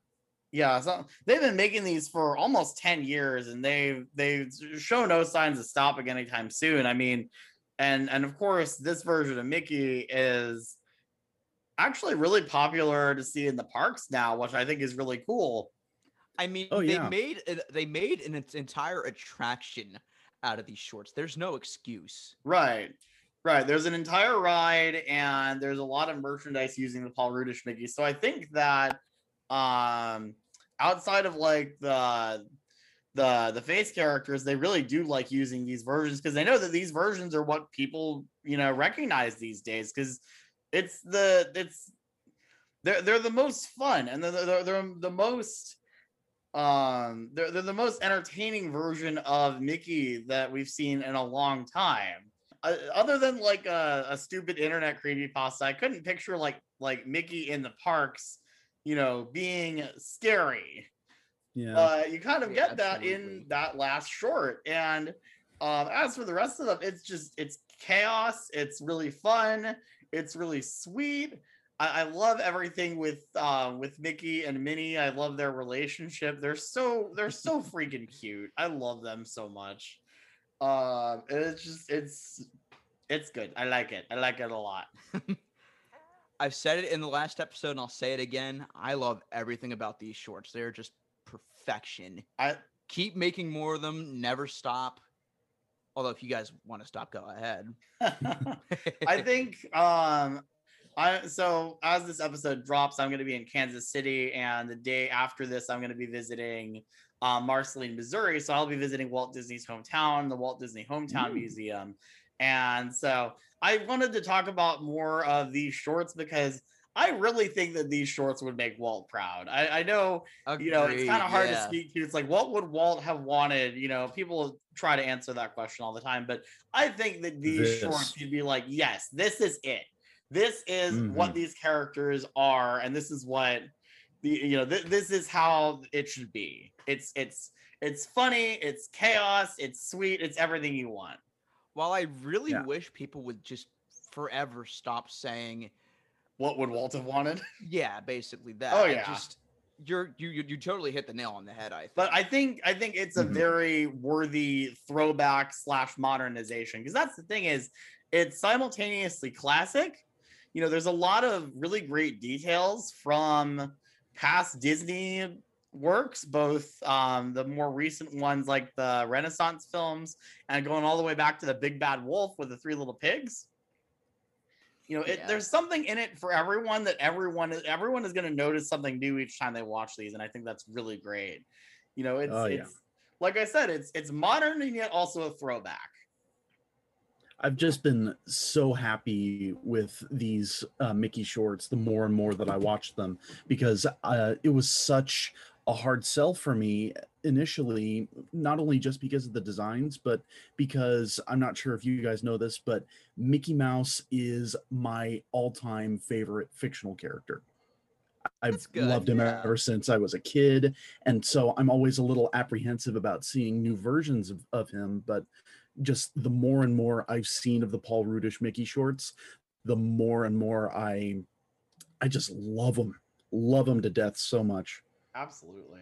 Yeah, so they've been making these for almost 10 years, and they've they've show no signs of stopping anytime soon. I mean, and and of course, this version of Mickey is actually really popular to see in the parks now, which I think is really cool. I mean, Oh, they yeah. made it, they made an entire attraction out of these shorts. There's no excuse. Right. Right. There's an entire ride and there's a lot of merchandise using the Paul Rudish Mickey. So I think that um outside of like the the the face characters, they really do like using these versions because they know that these versions are what people, you know, recognize these days because it's the it's they're they're the most fun and they're, they're, they're the most um they're, they're the most entertaining version of mickey that we've seen in a long time uh, other than like a, a stupid internet creepy pasta, i couldn't picture like like mickey in the parks you know being scary Yeah. uh, you kind of Yeah, get that in that last short and um, as for the rest of them it's just it's chaos it's really fun it's really sweet I, I love everything with uh, with Mickey and Minnie. I love their relationship. They're so they're so <laughs> freaking cute. I love them so much. Uh, it's just it's it's good. I like it. I like it a lot. <laughs> I've said it in the last episode and I'll say it again. I love everything about these shorts. They're just perfection. I Keep making more of them, never stop. Although if you guys want to stop, go ahead. <laughs> I think um I so as this episode drops, I'm gonna be in Kansas City, and the day after this, I'm gonna be visiting um, Marceline, Missouri. So I'll be visiting Walt Disney's hometown, the Walt Disney Hometown Ooh. Museum. And so I wanted to talk about more of these shorts because I really think that these shorts would make Walt proud. I, I know you know, it's kind of hard yeah. to speak to. It's like, what would Walt have wanted? You know, people try to answer that question all the time, but I think that these shorts, you'd be like, yes, this is it. This is what Mhm. these characters are, and this is what you know, th- this is how it should be. It's it's it's funny, it's chaos, it's sweet, it's everything you want. While I really Yeah. wish people would just forever stop saying, What would Walt have wanted? <laughs> yeah, basically that. Oh, I yeah. just you're you you, you totally hit the nail on the head, I think. But I think I think it's a Mhm. very worthy throwback slash modernization because that's the thing is it's simultaneously classic. You know, there's a lot of really great details from past Disney works, both um, the more recent ones like the Renaissance films and going all the way back to the Big Bad Wolf with the Three Little Pigs. You know, it, Yeah. there's something in it for everyone that everyone is everyone is going to notice something new each time they watch these, and I think that's really great. You know, it's Oh, yeah. it's like I said, it's it's modern and yet also a throwback. I've just been so happy with these uh, Mickey shorts the more and more that I watched them because uh, it was such a hard sell for me initially, not only just because of the designs, but because I'm not sure if you guys know this, but Mickey Mouse is my all time favorite fictional character. I've loved him yeah. ever since I was a kid. And so I'm always a little apprehensive about seeing new versions of, of him. But just the more and more I've seen of the Paul Rudish Mickey shorts, the more and more I I just love them. Love them to death so much. Absolutely.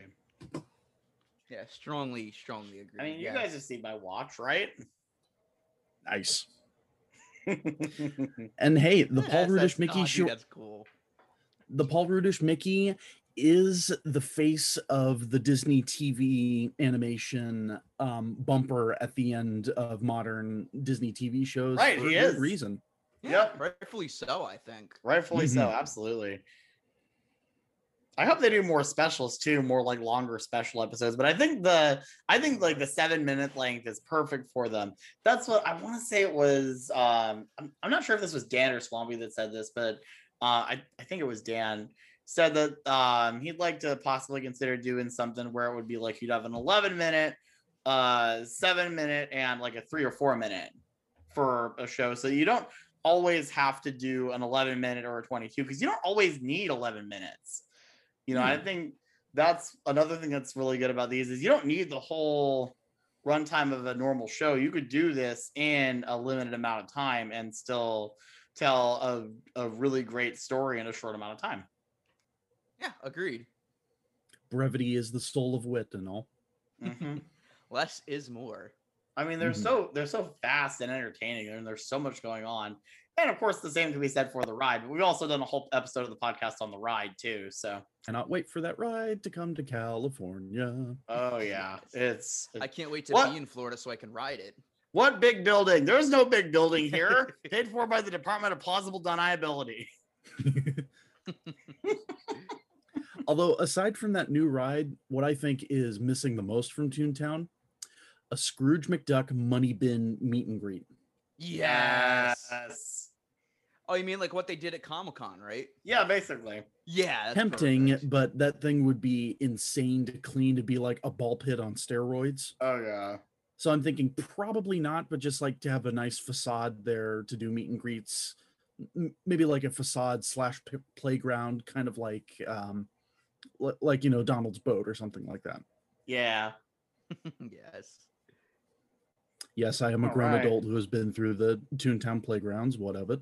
yeah, strongly, strongly agree. I mean, you yeah. guys have seen my watch, right? Nice. <laughs> And hey, the Yeah, Paul Rudish Mickey aw, short That's cool. the Paul Rudish Mickey is the face of the Disney TV animation um, bumper at the end of modern Disney TV shows. Right, for he is. reason. Yeah, Yep. rightfully so, I think. Rightfully so, Mhm. absolutely. I hope they do more specials too, more like longer special episodes. But I think the I think like the seven minute length is perfect for them. That's what I want to say. It was um I'm, I'm not sure if this was Dan or Swampy that said this, but uh, I I think it was Dan said that um he'd like to possibly consider doing something where it would be like you'd have an 11 minute, uh seven minute, and like a three or four minute for a show, so you don't always have to do an 11 minute or a 22 because you don't always need 11 minutes. You know, I think that's another thing that's really good about these is you don't need the whole runtime of a normal show. You could do this in a limited amount of time and still tell a, a really great story in a short amount of time. Yeah, agreed. Brevity is the soul of wit and all. Mhm. <laughs> Less is more. I mean, they're Mhm. so they're so fast and entertaining, and there's so much going on. And of course, the same can be said for the ride. But we've also done a whole episode of the podcast on the ride too. So, Cannot wait for that ride to come to California. oh yeah, it's I can't wait to What? be in Florida so I can ride it. What big building? There's no big building <laughs> here. Paid for by the Department of Plausible Deniability. <laughs> Although, aside from that new ride, what I think is missing the most from Toontown, a Scrooge McDuck money bin meet and greet. Yes. Yes. Oh, you mean like what they did at Comic Con, right? Yeah, basically. Yeah. that's Tempting, perfect. but that thing would be insane to clean to be like a ball pit on steroids. Oh yeah. So I'm thinking probably not, but just like to have a nice facade there to do meet and greets, maybe like a facade slash playground, kind of like um, li- like you know Donald's boat or something like that. Yeah. <laughs> yes. Yes, I am a All grown right. adult who has been through the Toontown playgrounds. What of it?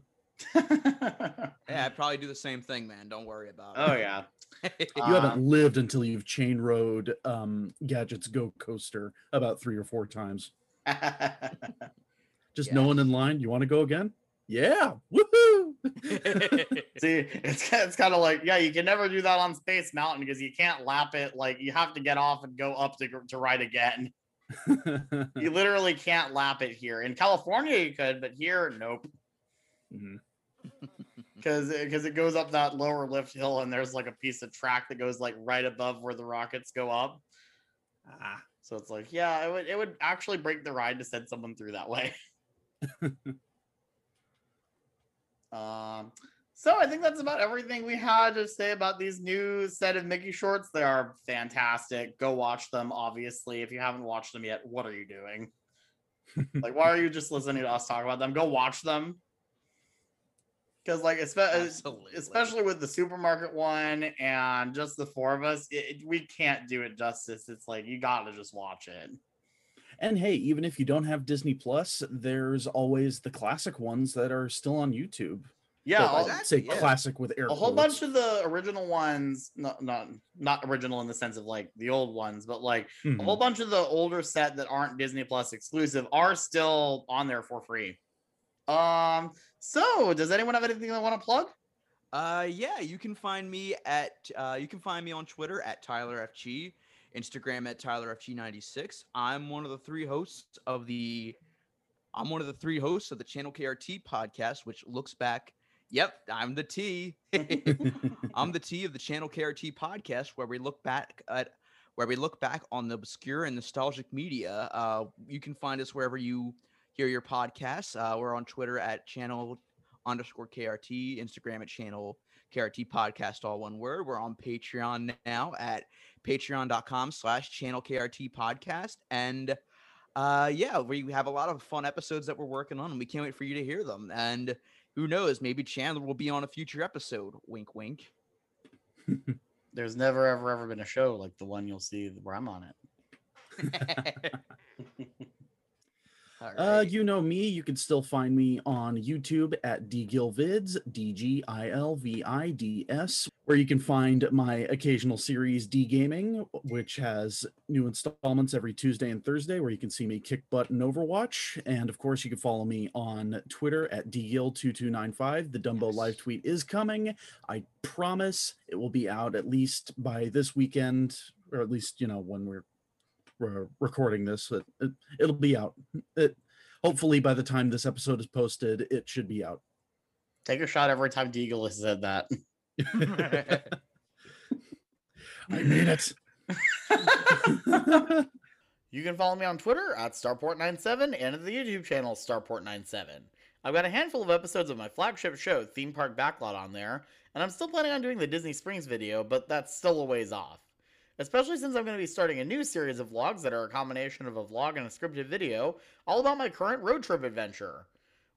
<laughs> Yeah, I'd probably do the same thing, man. Don't worry about it. Oh yeah. <laughs> You Uh, haven't lived until you've chain rode um, Gadget's Go Coaster about three or four times. Just Yeah. no one in line. You want to go again? Yeah. Woohoo! <laughs> See, it's it's kind of like yeah, you can never do that on Space Mountain because you can't lap it. Like you have to get off and go up to to ride again. <laughs> You literally can't lap it here. In California, you could, but here, nope. <laughs> Because because it goes up that lower lift hill and there's like a piece of track that goes like right above where the rockets go up. Ah. So it's like yeah, it would it would actually break the ride to send someone through that way. Um. So I think that's about everything we had to say about these new set of Mickey shorts. They are fantastic. Go watch them. Obviously, if you haven't watched them yet, what are you doing? <laughs> like, why are you just listening to us talk about them? Go watch them. Because, like, espe- especially with the supermarket one and just the four of us, it, it- we can't do it justice. It's like you got to just watch it. And hey, even if you don't have Disney Plus, there's always the classic ones that are still on YouTube. Yeah, Well, I'll- I'd say yeah. classic with air a whole quotes. bunch of the original ones not not not original in the sense of like the old ones but like a Mhm. whole bunch of the older set that aren't disney plus exclusive are still on there for free um so does anyone have anything they want to plug Uh, yeah, you can find me at uh, you can find me on Twitter at Tyler FG, Instagram at Tyler FG96. I'm one of the three hosts of the I'm one of the three hosts of the Channel KRT podcast, which looks back. Yep, I'm the T. <laughs> I'm the T of the Channel KRT podcast, where we look back at where we look back on the obscure and nostalgic media. Uh, you can find us wherever you hear your podcasts. Uh, we're on Twitter at channel underscore KRT, Instagram at channel KRT podcast, all one word. We're on Patreon now at patreon.com slash channel KRT podcast. And uh, yeah, we have a lot of fun episodes that we're working on, and we can't wait for you to hear them. And who knows, maybe Chandler will be on a future episode. Wink, wink. <laughs> there's never ever ever been a show like the one you'll see where i'm on it <laughs> <laughs> Uh, you know me. You can still find me on YouTube at dgilvids, D G I L V I D S, where you can find my occasional series D Gaming, which has new installments every Tuesday and Thursday, where you can see me kick butt in Overwatch. And of course, you can follow me on Twitter at dgil2295. The Dumbo Yes. live tweet is coming. I promise it will be out at least by this weekend, or at least you know when we're recording this. It, it, it'll be out. It, hopefully, by the time this episode is posted, it should be out. take a shot every time DGil has said that <laughs> I made it. <laughs> <laughs> You can follow me on Twitter at Starport97 and at the YouTube channel Starport97. I've got a handful of episodes of my flagship show, Theme Park Backlot, on there, and I'm still planning on doing the Disney Springs video, but that's still a ways off. Especially since I'm going to be starting a new series of vlogs that are a combination of a vlog and a scripted video, all about my current road trip adventure.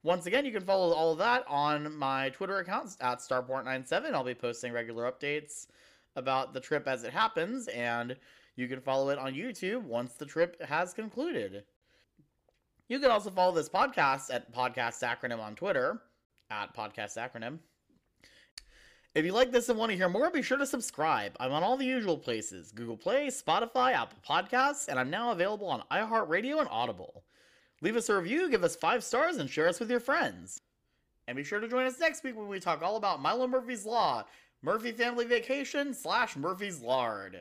Once again, you can follow all of that on my Twitter account at Starport97. I'll be posting regular updates about the trip as it happens, and you can follow it on YouTube once the trip has concluded. You can also follow this podcast at Podcast Acronym on Twitter, at Podcast Acronym. If you like this and want to hear more, be sure to subscribe. I'm on all the usual places Google Play, Spotify, Apple Podcasts, and I'm now available on iHeartRadio and Audible. Leave us a review, give us five stars, and share us with your friends. And be sure to join us next week when we talk all about Milo Murphy's Law, Murphy Family Vacation, slash Murphy's Lard.